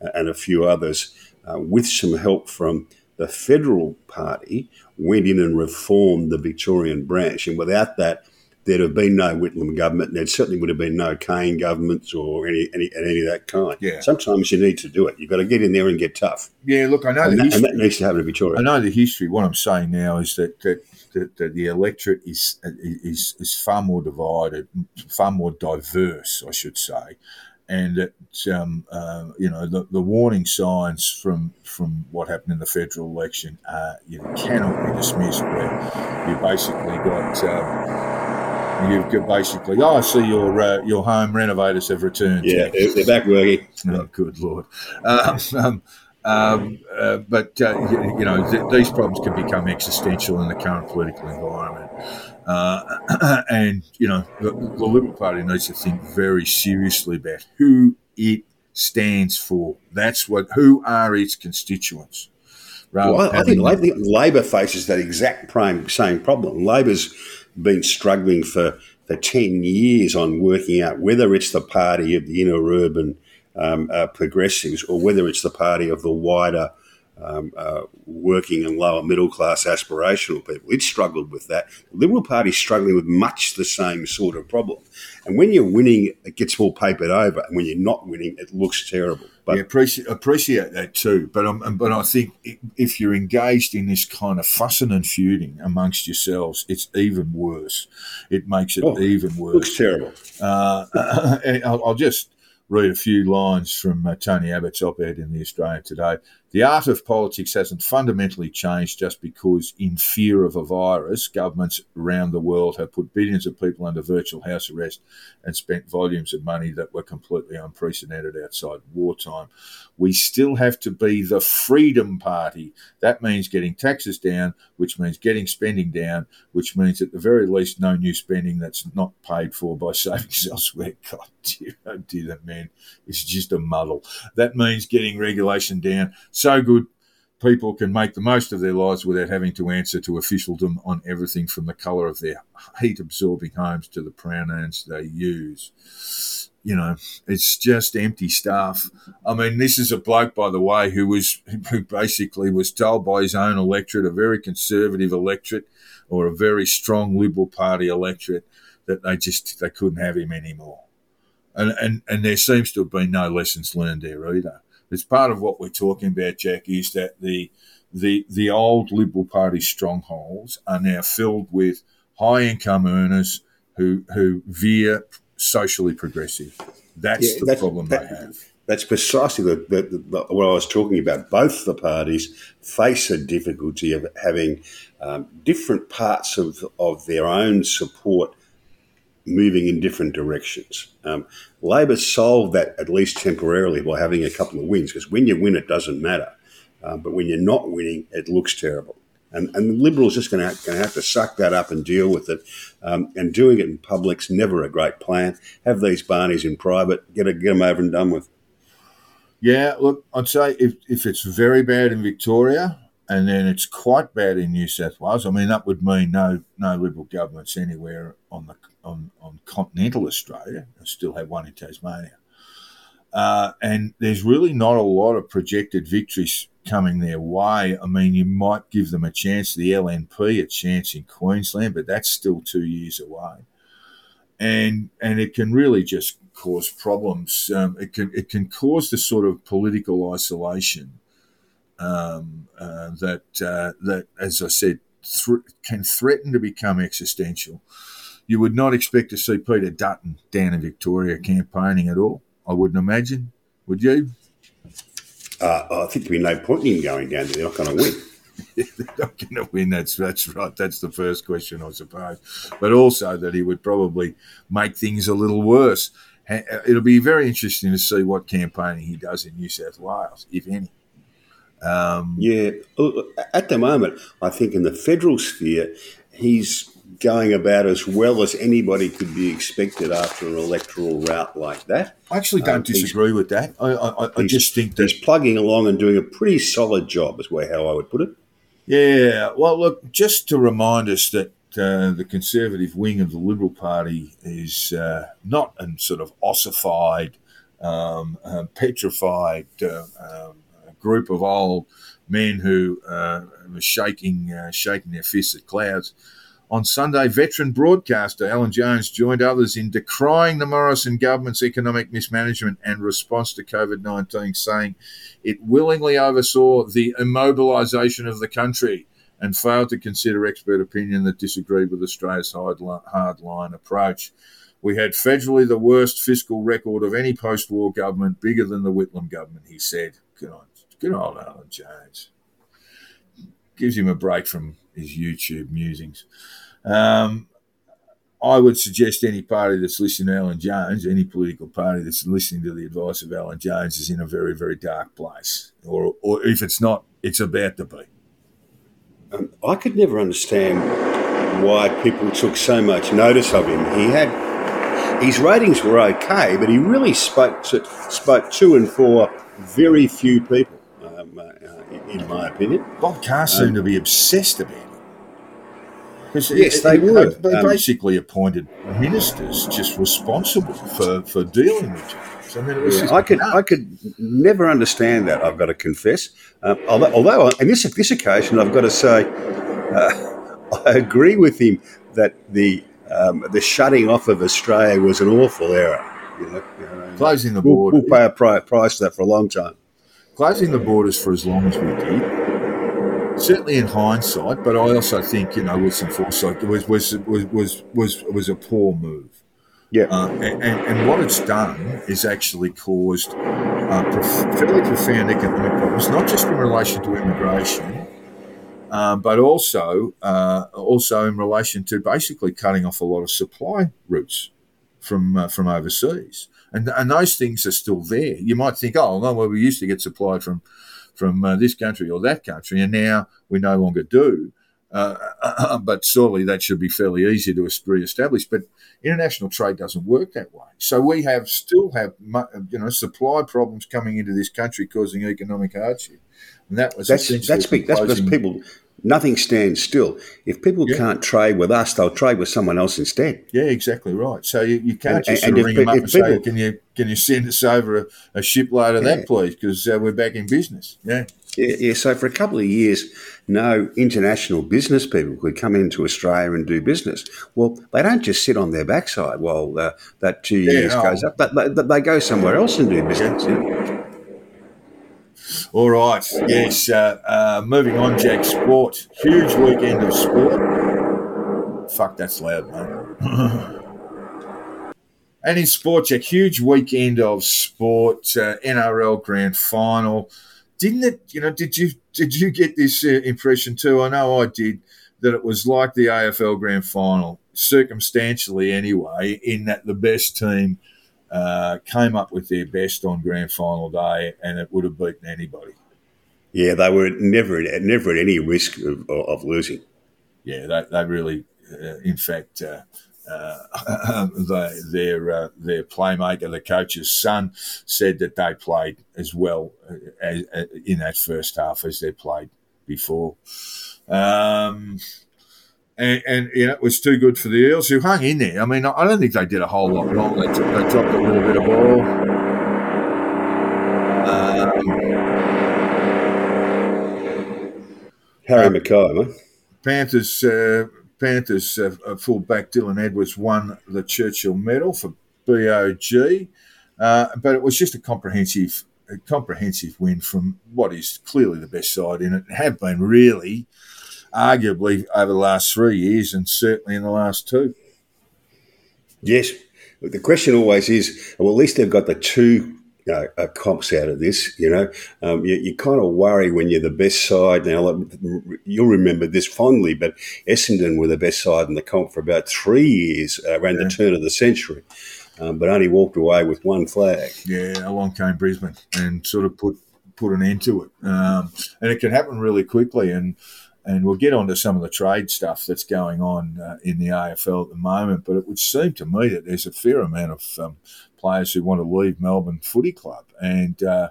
and a few others, with some help from the federal party, went in and reformed the Victorian branch. And without that, there'd have been no Whitlam government, and there certainly would have been no Cain governments or any any, any of that kind. Yeah. Sometimes you need to do it. You've got to get in there and get tough. Yeah, look, I know and, the that, history, and that needs to happen in Victoria. I know the history. What I'm saying now is that, that that, that the electorate is, is is far more divided, far more diverse, I should say, and that um, uh, you know the, the warning signs from from what happened in the federal election uh, you cannot be dismissed. Where you basically got. Um, You've basically, oh, I see your uh, your home renovators have returned. Yeah, they're back working. Oh, good lord! Um, um, um, uh, but uh, you, you, know, th- these problems can become existential in the current political environment, uh, and you know, the, the, Liberal Party needs to think very seriously about who it stands for. That's what. Who are its constituents? Well, I, I think Labor, Labor faces that exact same problem. Labor's been struggling for for ten years on working out whether it's the party of the inner urban um, uh, progressives or whether it's the party of the wider um, uh, working and lower middle class aspirational people. It struggled with that. The Liberal Party's struggling with much the same sort of problem. And when you're winning, it gets all papered over, and when you're not winning, it looks terrible. But yeah, appreciate appreciate that too. But um, but I think if you're engaged in this kind of fussing and feuding amongst yourselves, it's even worse. It makes it oh, even worse. Looks terrible. Uh, I'll, I'll just read a few lines from uh, Tony Abbott's op ed in the Australian today. The art of politics hasn't fundamentally changed just because, in fear of a virus, governments around the world have put billions of people under virtual house arrest and spent volumes of money that were completely unprecedented outside wartime. We still have to be the freedom party. That means getting taxes down, which means getting spending down, which means at the very least no new spending that's not paid for by savings elsewhere. God dear, oh dear, that man is just a muddle. That means getting regulation down so good people can make the most of their lives without having to answer to officialdom on everything from the colour of their heat absorbing homes to the pronouns they use. You know, it's just empty stuff. I mean, this is a bloke, by the way, who was who basically was told by his own electorate, a very conservative electorate or a very strong Liberal Party electorate, that they just they couldn't have him anymore. And and, and there seems to have been no lessons learned there either. It's part of what we're talking about, Jack, is that the the the old Liberal Party strongholds are now filled with high income earners who who veer socially progressive. That's yeah, the that's, problem that, they have. That's precisely the, the, the, what I was talking about. Both the parties face a difficulty of having um, different parts of, of their own support moving in different directions. Um, Labor solved that at least temporarily by having a couple of wins, because when you win, it doesn't matter. Um, but when you're not winning, it looks terrible. And, and the Liberals just going to have to suck that up and deal with it. Um, and doing it in public's never a great plan. Have these Barneys in private, get, a, get them over and done with. Yeah, look, I'd say if, if it's very bad in Victoria, and then it's quite bad in New South Wales. I mean, that would mean no no Liberal governments anywhere on the on, on continental Australia. I still have one in Tasmania. Uh, and there's really not a lot of projected victories coming their way. I mean, you might give them a chance, the LNP a chance in Queensland, but that's still two years away. And and it can really just cause problems. Um, it can it can cause the sort of political isolation um, uh, that uh, that, as I said, th- can threaten to become existential you would not expect to see Peter Dutton down in Victoria campaigning at all. I wouldn't imagine. Would you? Uh, I think there'd be no point in going down there. They're not going to win. they're not going to win. That's that's right. That's the first question, I suppose. But also that he would probably make things a little worse. It'll be very interesting to see what campaigning he does in New South Wales, if any. Um, yeah, at the moment, I think in the federal sphere, he's going about as well as anybody could be expected after an electoral route like that. I actually don't um, disagree with that. I, I, I just think that he's plugging along and doing a pretty solid job, is where how I would put it. Yeah, well, look, just to remind us that uh, the conservative wing of the Liberal Party is uh, not a sort of ossified, um, uh, petrified uh, um, group of old men who uh, were shaking, uh, shaking their fists at clouds. On Sunday, veteran broadcaster Alan Jones joined others in decrying the Morrison government's economic mismanagement and response to COVID 19, saying it willingly oversaw the immobilisation of the country and failed to consider expert opinion that disagreed with Australia's hardline approach. We had federally the worst fiscal record of any post war government, bigger than the Whitlam government, he said. Good on, good old Alan Jones. Gives him a break from his YouTube musings. Um, I would suggest any party that's listening to Alan Jones, any political party that's listening to the advice of Alan Jones, is in a very, very dark place. Or, or if it's not, it's about to be. Um, I could never understand why people took so much notice of him. He had his ratings were okay, but he really spoke to spoke to and for very few people, um, uh, in my opinion. Bob Carr seemed um, to be obsessed about because yes, they were. They um, basically appointed ministers just responsible for, for dealing with it. I mean, it was Yeah, I could nuts. I could never understand that. I've got to confess. Uh, although, although on this this occasion, I've got to say, uh, I agree with him that the um, the shutting off of Australia was an awful error. You know, you know, closing the we'll, we'll pay a price for that for a long time. closing the borders for as long as we did, certainly in hindsight, but I also think you know with some foresight, it was was was was was, was a poor move. Yeah, Uh, and, and, and what it's done is actually caused uh, prof- fairly profound economic problems, not just in relation to immigration, um, but also uh, also in relation to basically cutting off a lot of supply routes from uh, from overseas. And, and those things are still there. You might think, oh, no, well, we used to get supplied from from uh, this country or that country, and now we no longer do. Uh, but surely that should be fairly easy to re-establish. But international trade doesn't work that way. So we have still have you know supply problems coming into this country causing economic hardship, and that was that's that's big. That's because people nothing stands still. If people Yeah. can't trade with us, they'll trade with someone else instead. Yeah, exactly right. So you, you can't And- just and sort of if ring them up and say, "Can you can you send us over a, a shipload of Yeah. that, please? Because uh, we're back in business." Yeah, Yeah, yeah, so for a couple of years, no international business people could come into Australia and do business. Well, they don't just sit on their backside while uh, that two years no. goes up. They, they, they go somewhere else and do business. All right. Yes. Uh, uh, moving on, Jack. Sport. Huge weekend of sport. Fuck, that's loud, mate. and in sport, Jack, huge weekend of sport. Uh, NRL Grand Final. Didn't it? You know, did you did you get this uh, impression too? I know I did. That it was like the AFL Grand Final, circumstantially anyway, in that the best team uh, came up with their best on grand final day, and it would have beaten anybody. Yeah, they were never never at any risk of, of losing. Yeah, they, they really, uh, in fact, uh, uh, they, their uh, their playmaker, the coach's son, said that they played as well uh, as, uh, in that first half as they played before. Um, and, and you know, it was too good for the Eels, who hung in there. I mean, I don't think they did a whole lot wrong. They, they dropped a little bit of ball. Um, Harry man. Panthers uh, Panthers uh, uh, fullback Dylan Edwards won the Churchill Medal for BOG, uh, but it was just a comprehensive a comprehensive win from what is clearly the best side in it. Have been really, arguably over the last three years, and certainly in the last two. Yes. The question always is, well, at least they've got the two uh, uh, comps out of this. You know, um, you, you kind of worry when you're the best side. Now, you'll remember this fondly, but Essendon were the best side in the comp for about three years uh, around the turn of the century, um, but only walked away with one flag. Yeah, along came Brisbane and sort of put put an end to it. Um, and it can happen really quickly. And and we'll get onto some of the trade stuff that's going on uh, in the AFL at the moment. But it would seem to me that there's a fair amount of um, players who want to leave Melbourne Footy Club, and uh,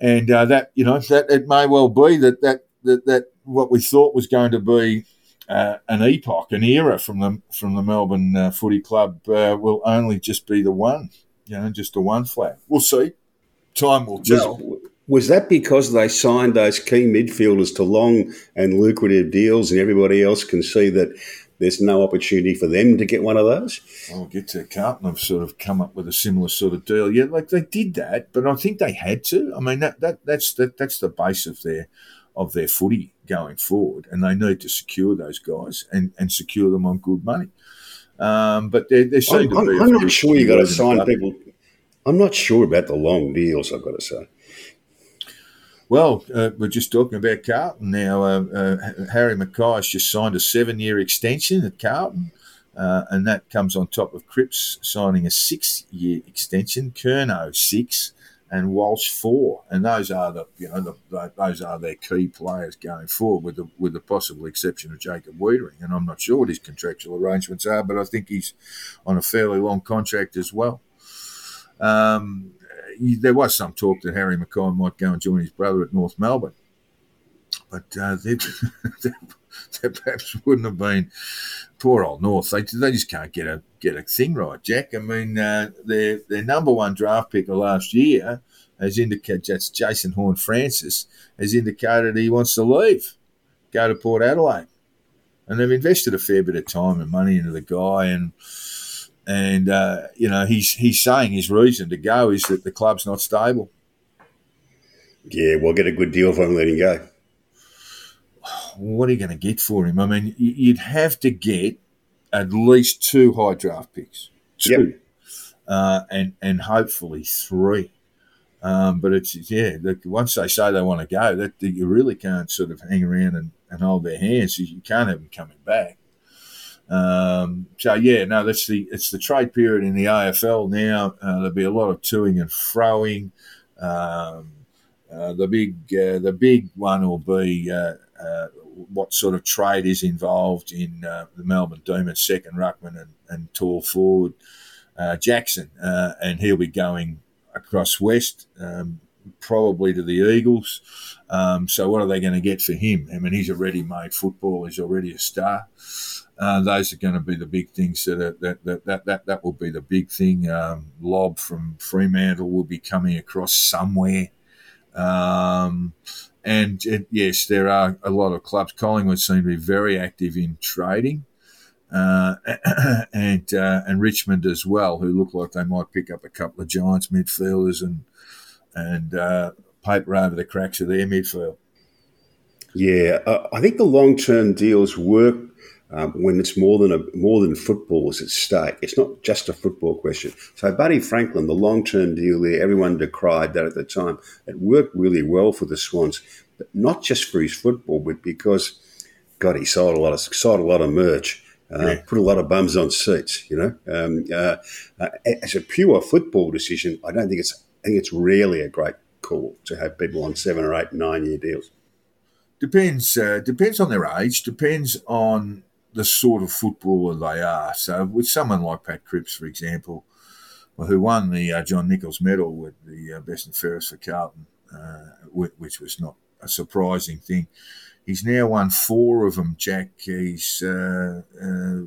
and uh, that you know that it may well be that that that, that what we thought was going to be. Uh, an epoch, an era from the from the Melbourne uh, Footy Club uh, will only just be the one, you know, just the one flag. We'll see. Time will tell. Was, that because they signed those key midfielders to long and lucrative deals, and everybody else can see that there's no opportunity for them to get one of those? I'll get to Carlton. Have sort of come up with a similar sort of deal. Yeah, like they did that, but I think they had to. I mean, that, that that's that, that's the base of their of their footy going forward, and they need to secure those guys and, and secure them on good money. Um, but there, there seem I'm, to I'm, be. I'm not sure you got to sign people. I'm not sure about the long deals. I've got to say. Well, uh, we're just talking about Carlton now. Uh, uh, Harry McKay has just signed a seven-year extension at Carlton, uh, and that comes on top of Cripps signing a six-year extension. Curnow six, and Walsh four, and those are the you know the, the, those are their key players going forward, with the with the possible exception of Jacob Weitering, and I'm not sure what his contractual arrangements are, but I think he's on a fairly long contract as well. Um, there was some talk that Harry McKay might go and join his brother at North Melbourne. but uh, they, they perhaps wouldn't have been poor old North. They, they just can't get a get a thing right, Jack. I mean, uh, their their number one draft pick of last year has indicated that's Jason Horne-Francis has indicated he wants to leave, go to Port Adelaide, and they've invested a fair bit of time and money into the guy and. And uh, you know he's he's saying his reason to go is that the club's not stable. Yeah, we'll get a good deal for him letting go. What are you going to get for him? I mean, you'd have to get at least two high draft picks, two, yep. uh, and and hopefully three. Um, but it's yeah, once they say they want to go, that, that, you really can't sort of hang around and, and hold their hands. You can't have them coming back. Um, so yeah, no, that's the it's the trade period in the AFL now. Uh, there'll be a lot of toing and froing. Um, uh, the big uh, the big one will be uh, uh, what sort of trade is involved in the Melbourne Demons second ruckman and, and tall forward Jackson, and he'll be going across west, um, probably to the Eagles. Um, so what are they going to get for him? I mean, he's a ready-made footballer. He's already a star. Uh, those are going to be the big things that, are, that, that, that, that, that will be the big thing. Um, Lobb from Fremantle will be coming across somewhere. Um, and yes, there are a lot of clubs. Collingwood seem to be very active in trading, uh, and uh, and Richmond as well, who look like they might pick up a couple of Giants midfielders and and uh, paper over the cracks of their midfield. Yeah, I think the long term deals work um, when it's more than a more than football is at stake. It's not just a football question. So Buddy Franklin, the long term deal there, everyone decried that at the time. It worked really well for the Swans, but not just for his football, but because God, he sold a lot of sold a lot of merch. Uh, yeah. Put a lot of bums on seats, you know. Um, uh, uh, as a pure football decision, I don't think it's. I think it's rarely a great call to have people on seven or eight, nine year deals. Depends. Uh, depends on their age. Depends on the sort of footballer they are. So with someone like Pat Cripps, for example, who won the uh, John Nicholls Medal with the uh, best and fairest for Carlton, uh, which was not a surprising thing. He's now won four of them, Jack. He's uh, uh,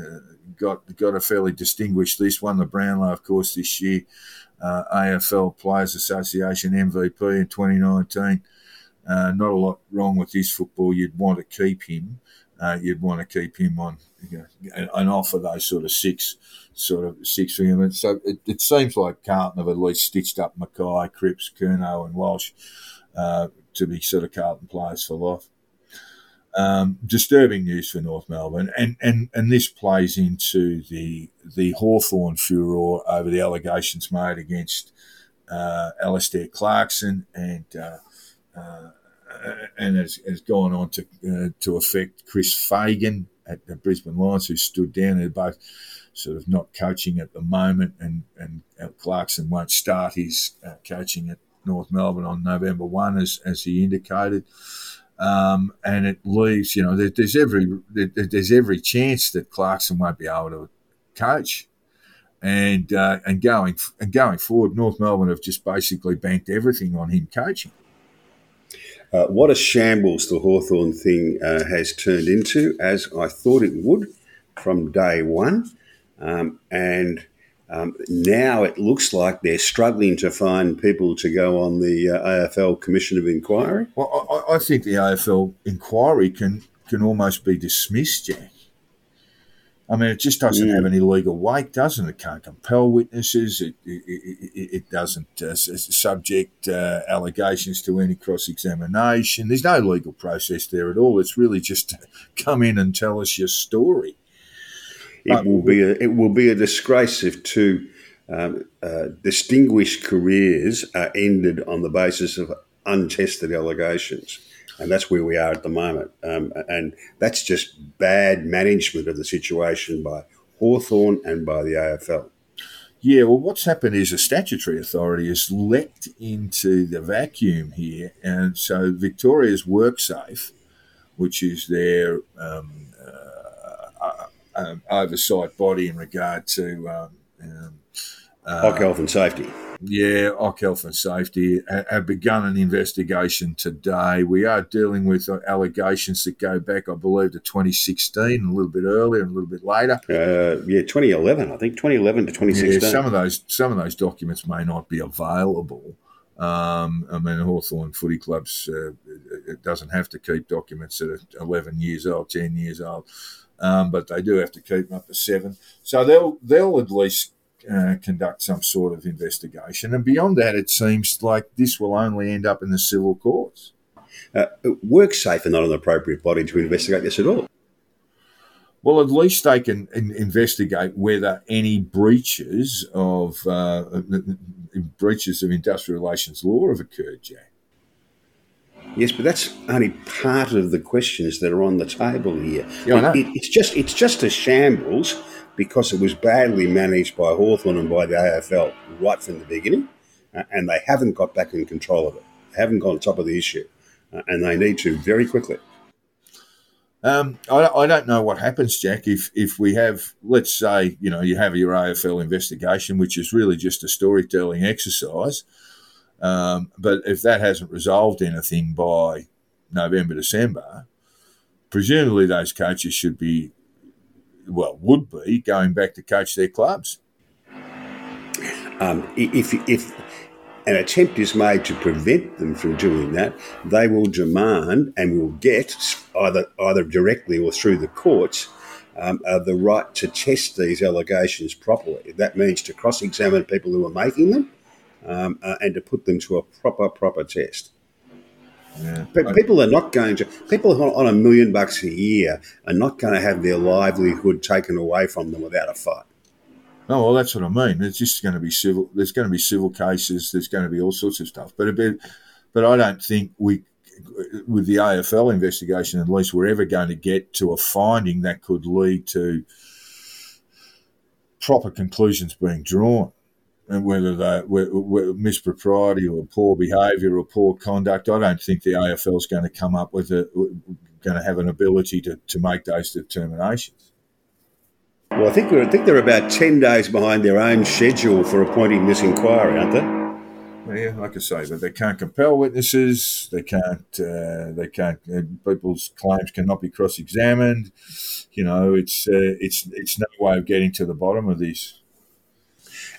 uh, got got a fairly distinguished list. Won the Brownlow, of course, this year. AFL Players Association MVP in 2019. not a lot wrong with his football. You'd want to keep him uh, you'd want to keep him on you know, and offer those sort of six sort of six for him. And so it, it, seems like Carlton have at least stitched up McKay, Cripps, Curnow, and Walsh uh, to be sort of Carlton players for life. Um, disturbing news for North Melbourne, and, and, and this plays into the the Hawthorn furor over the allegations made against uh, Alastair Clarkson and uh, uh, and has, has gone on to uh, to affect Chris Fagan at the Brisbane Lions, who stood down. They're both sort of not coaching at the moment, and and Clarkson won't start his uh, coaching at North Melbourne on November one, as as he indicated. Um, and it leaves, you know, there, there's every there, there's every chance that Clarkson won't be able to coach and uh, and going and going forward, North Melbourne have just basically banked everything on him coaching. Uh, what a shambles the Hawthorn thing uh, has turned into, as I thought it would from day one. Um, and um, now it looks like they're struggling to find people to go on the uh, AFL Commission of Inquiry. Well, I, I, think the AFL inquiry can, can almost be dismissed, Jack. I mean, it just doesn't have any legal weight, doesn't it? It can't compel witnesses. It, it, it, it doesn't uh, subject uh, allegations to any cross examination. There's no legal process there at all. It's really just come in and tell us your story. It but, will be a, it will be a disgrace if two um, uh, distinguished careers are ended on the basis of untested allegations and that's where we are at the moment. Um, and that's just bad management of the situation by Hawthorn and by the AFL. Yeah, well, what's happened is a statutory authority has leapt into the vacuum here, and so Victoria's WorkSafe, which is their um, uh, uh, um, oversight body in regard to um, um uh, health and safety. Yeah, OC Health and Safety have begun an investigation today. We are dealing with allegations that go back, I believe, to 2016, a little bit earlier and a little bit later. Uh, yeah, 2011, I think 2011 to 2016. Yeah, some of those some of those documents may not be available. Um, I mean, Hawthorn Footy Clubs uh, it doesn't have to keep documents that are 11 years old, 10 years old, um, but they do have to keep them up to seven. So they'll they'll at least uh, conduct some sort of investigation. And beyond that, it seems like this will only end up in the civil courts. Uh, WorkSafe are not an appropriate body to investigate this at all. Well, at least they can in- investigate whether any breaches of uh, breaches of industrial relations law have occurred, Jack. Yes, but that's only part of the questions that are on the table here. Yeah, it, it, it's just it's just a shambles because it was badly managed by Hawthorn and by the AFL right from the beginning, uh, and they haven't got back in control of it. They haven't got on top of the issue, uh, and they need to very quickly. Um, I, I, don't know what happens, Jack, if, if we have, let's say, you know, you have your AFL investigation, which is really just a storytelling exercise. Um, but if that hasn't resolved anything by November, December, presumably those coaches should be well, would be going back to coach their clubs. Um, if, if an attempt is made to prevent them from doing that, they will demand and will get either either directly or through the courts um, uh, the right to test these allegations properly. That means to cross-examine people who are making them um, uh, and to put them to a proper proper test. Yeah. But people are not going to, people on a million bucks a year are not going to have their livelihood taken away from them without a fight. Oh well, that's what I mean. There's just going to be civil. There's going to be civil cases. There's going to be all sorts of stuff. But a bit, but I don't think we, with the AFL investigation, at least we're ever going to get to a finding that could lead to proper conclusions being drawn and whether they were, mispropriety or poor behaviour or poor conduct, I don't think the AFL is going to come up with a going to have an ability to, to make those determinations. Well, I think, I think they're about 10 days behind their own schedule for appointing this inquiry, aren't they? Well, yeah, like I say, but they can't compel witnesses. They can't. Uh, they can't. Uh, people's claims cannot be cross-examined. You know, it's uh, it's it's no way of getting to the bottom of this.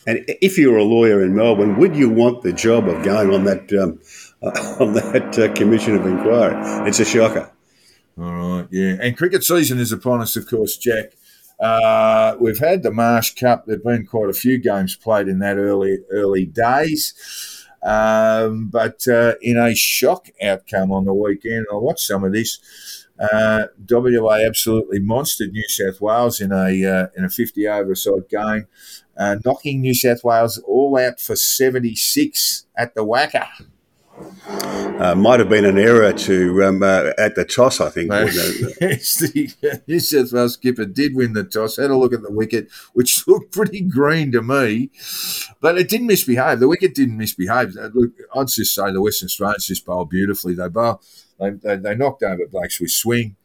And if you were a lawyer in Melbourne, would you want the job of going on that um, on that uh, commission of inquiry? It's a shocker. All right, yeah. And cricket season is upon us, of course, Jack. Uh, we've had the Marsh Cup. There've been quite a few games played in that early early days. Um, but uh, in a shock outcome on the weekend, I watched some of this. Uh, WA absolutely monstered New South Wales in a uh, in a 50 over side game uh, knocking New South Wales all out for 76 at the WACA. Uh, might have been an error to um, uh, at the toss, I think. yes, the New South Wales skipper did win the toss. Had a look at the wicket, which looked pretty green to me, but it didn't misbehave. The wicket didn't misbehave. Uh, look, I'd just say the Western Australians just bowled beautifully. They bowl, they, they, knocked over Blake with swing.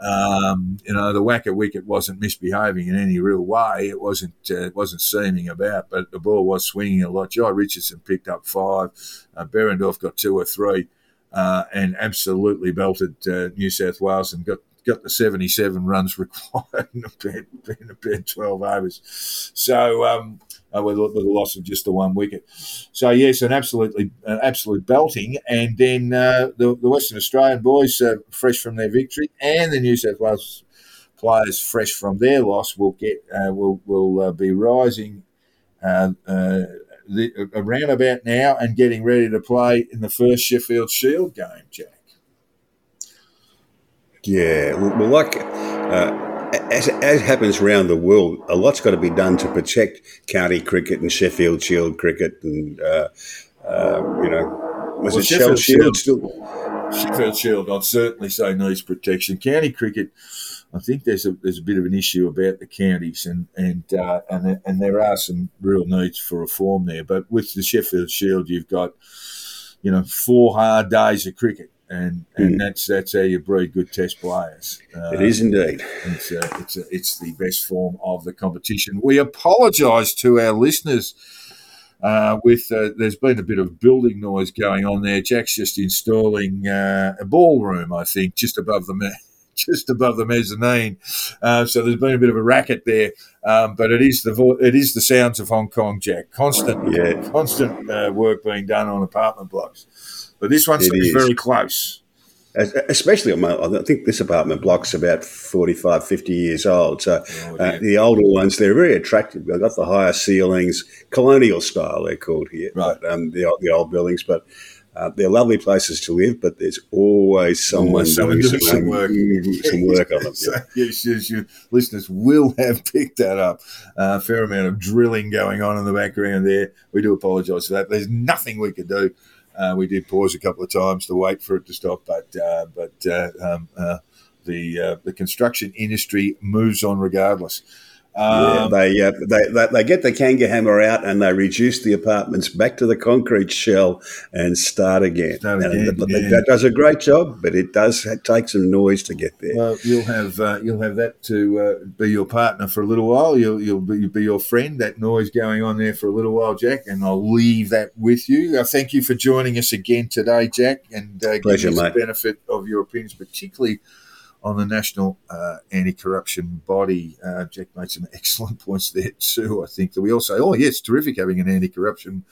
Um, you know, the WACA wicket wasn't misbehaving in any real way. It wasn't uh, it wasn't seaming about, but the ball was swinging a lot. Jhye Richardson picked up five. Uh, Behrendorff got two or three, uh, and absolutely belted uh, New South Wales and got got the 77 runs required in about, in about 12 overs. So, um, uh, with, with the loss of just the one wicket. So yes, an absolutely an absolute belting, and then uh, the, the Western Australian boys uh, fresh from their victory, and the New South Wales players fresh from their loss will get uh, will will uh, be rising. Uh, the, around about now and getting ready to play in the first Sheffield Shield game, Jack. Yeah, well, like as, as happens around the world, a lot's got to be done to protect county cricket and Sheffield Shield cricket, and uh, uh, you know, was well, it Sheffield Shield, Shield still? Sheffield Shield, I'd certainly say needs protection. County cricket, I think there's a there's a bit of an issue about the counties, and and uh, and and there are some real needs for reform there. But with the Sheffield Shield, you've got you know four hard days of cricket and and mm. that's that's how you breed good test players. Uh, it is indeed. It's a, it's a, it's the best form of the competition. We apologise to our listeners Uh, with uh, there's been a bit of building noise going on there. Jack's just installing uh, a ballroom, I think, just above the me- just above the mezzanine. Uh, so there's been a bit of a racket there, um, but it is the vo- it is the sounds of Hong Kong, Jack. Constant, Yeah. constant uh, work being done on apartment blocks. But this one It seems is. very close. Especially on my, I think this apartment block's about 45, 50 years old. So Oh, uh, the older ones, they're very attractive. They've got the higher ceilings, colonial style, they're called here. Right. But, um, the, old- the old buildings, but uh, they're lovely places to live, but there's always someone, Always someone doing doing some work. some work on them. so, yes, yes, your listeners will have picked that up. Uh, a fair amount of drilling going on in the background there. We do apologise for that. There's nothing we could do. Uh, we did pause a couple of times to wait for it to stop, but uh, but uh, um, uh, the uh, the construction industry moves on regardless. Yeah, Um, they, uh, they, they they get the kanga hammer out and they reduce the apartments back to the concrete shell and start again. Start And again, th- yeah. That does a great job, but it does take some noise to get there. Well, you'll have uh, you'll have that to uh, be your partner for a little while. You'll you'll be, you'll be your friend. That noise going on there for a little while, Jack, and I'll leave that with you. Uh, thank you for joining us again today, Jack, and uh, Pleasure, giving us mate. the benefit of your opinions, particularly on the National uh, Anti-Corruption Body. Uh, Jack made some excellent points there too. I think that we all say, "Oh, yeah, terrific having an anti-corruption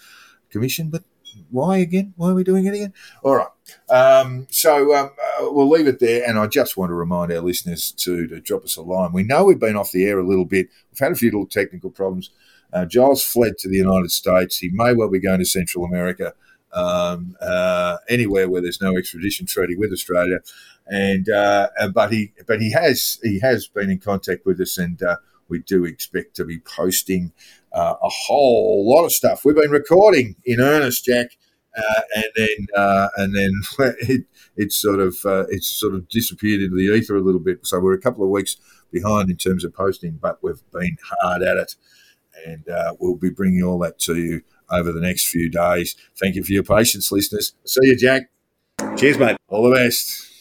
commission," but why again? Why are we doing it again? All right. Um, so um, uh, we'll leave it there. And I just want to remind our listeners to, to drop us a line. We know we've been off the air a little bit. We've had a few little technical problems. Uh, Giles fled to the United States. He may well be going to Central America, um, uh, anywhere where there's no extradition treaty with Australia. And uh, but he but he has he has been in contact with us, and uh, we do expect to be posting uh, a whole lot of stuff. We've been recording in earnest, Jack, uh, and then uh, and then it it's sort of it's sort of disappeared into the ether a little bit. So we're a couple of weeks behind in terms of posting, but we've been hard at it, and we'll be bringing all that to you over the next few days. Thank you for your patience, listeners. See you, Jack. Cheers, mate. All the best.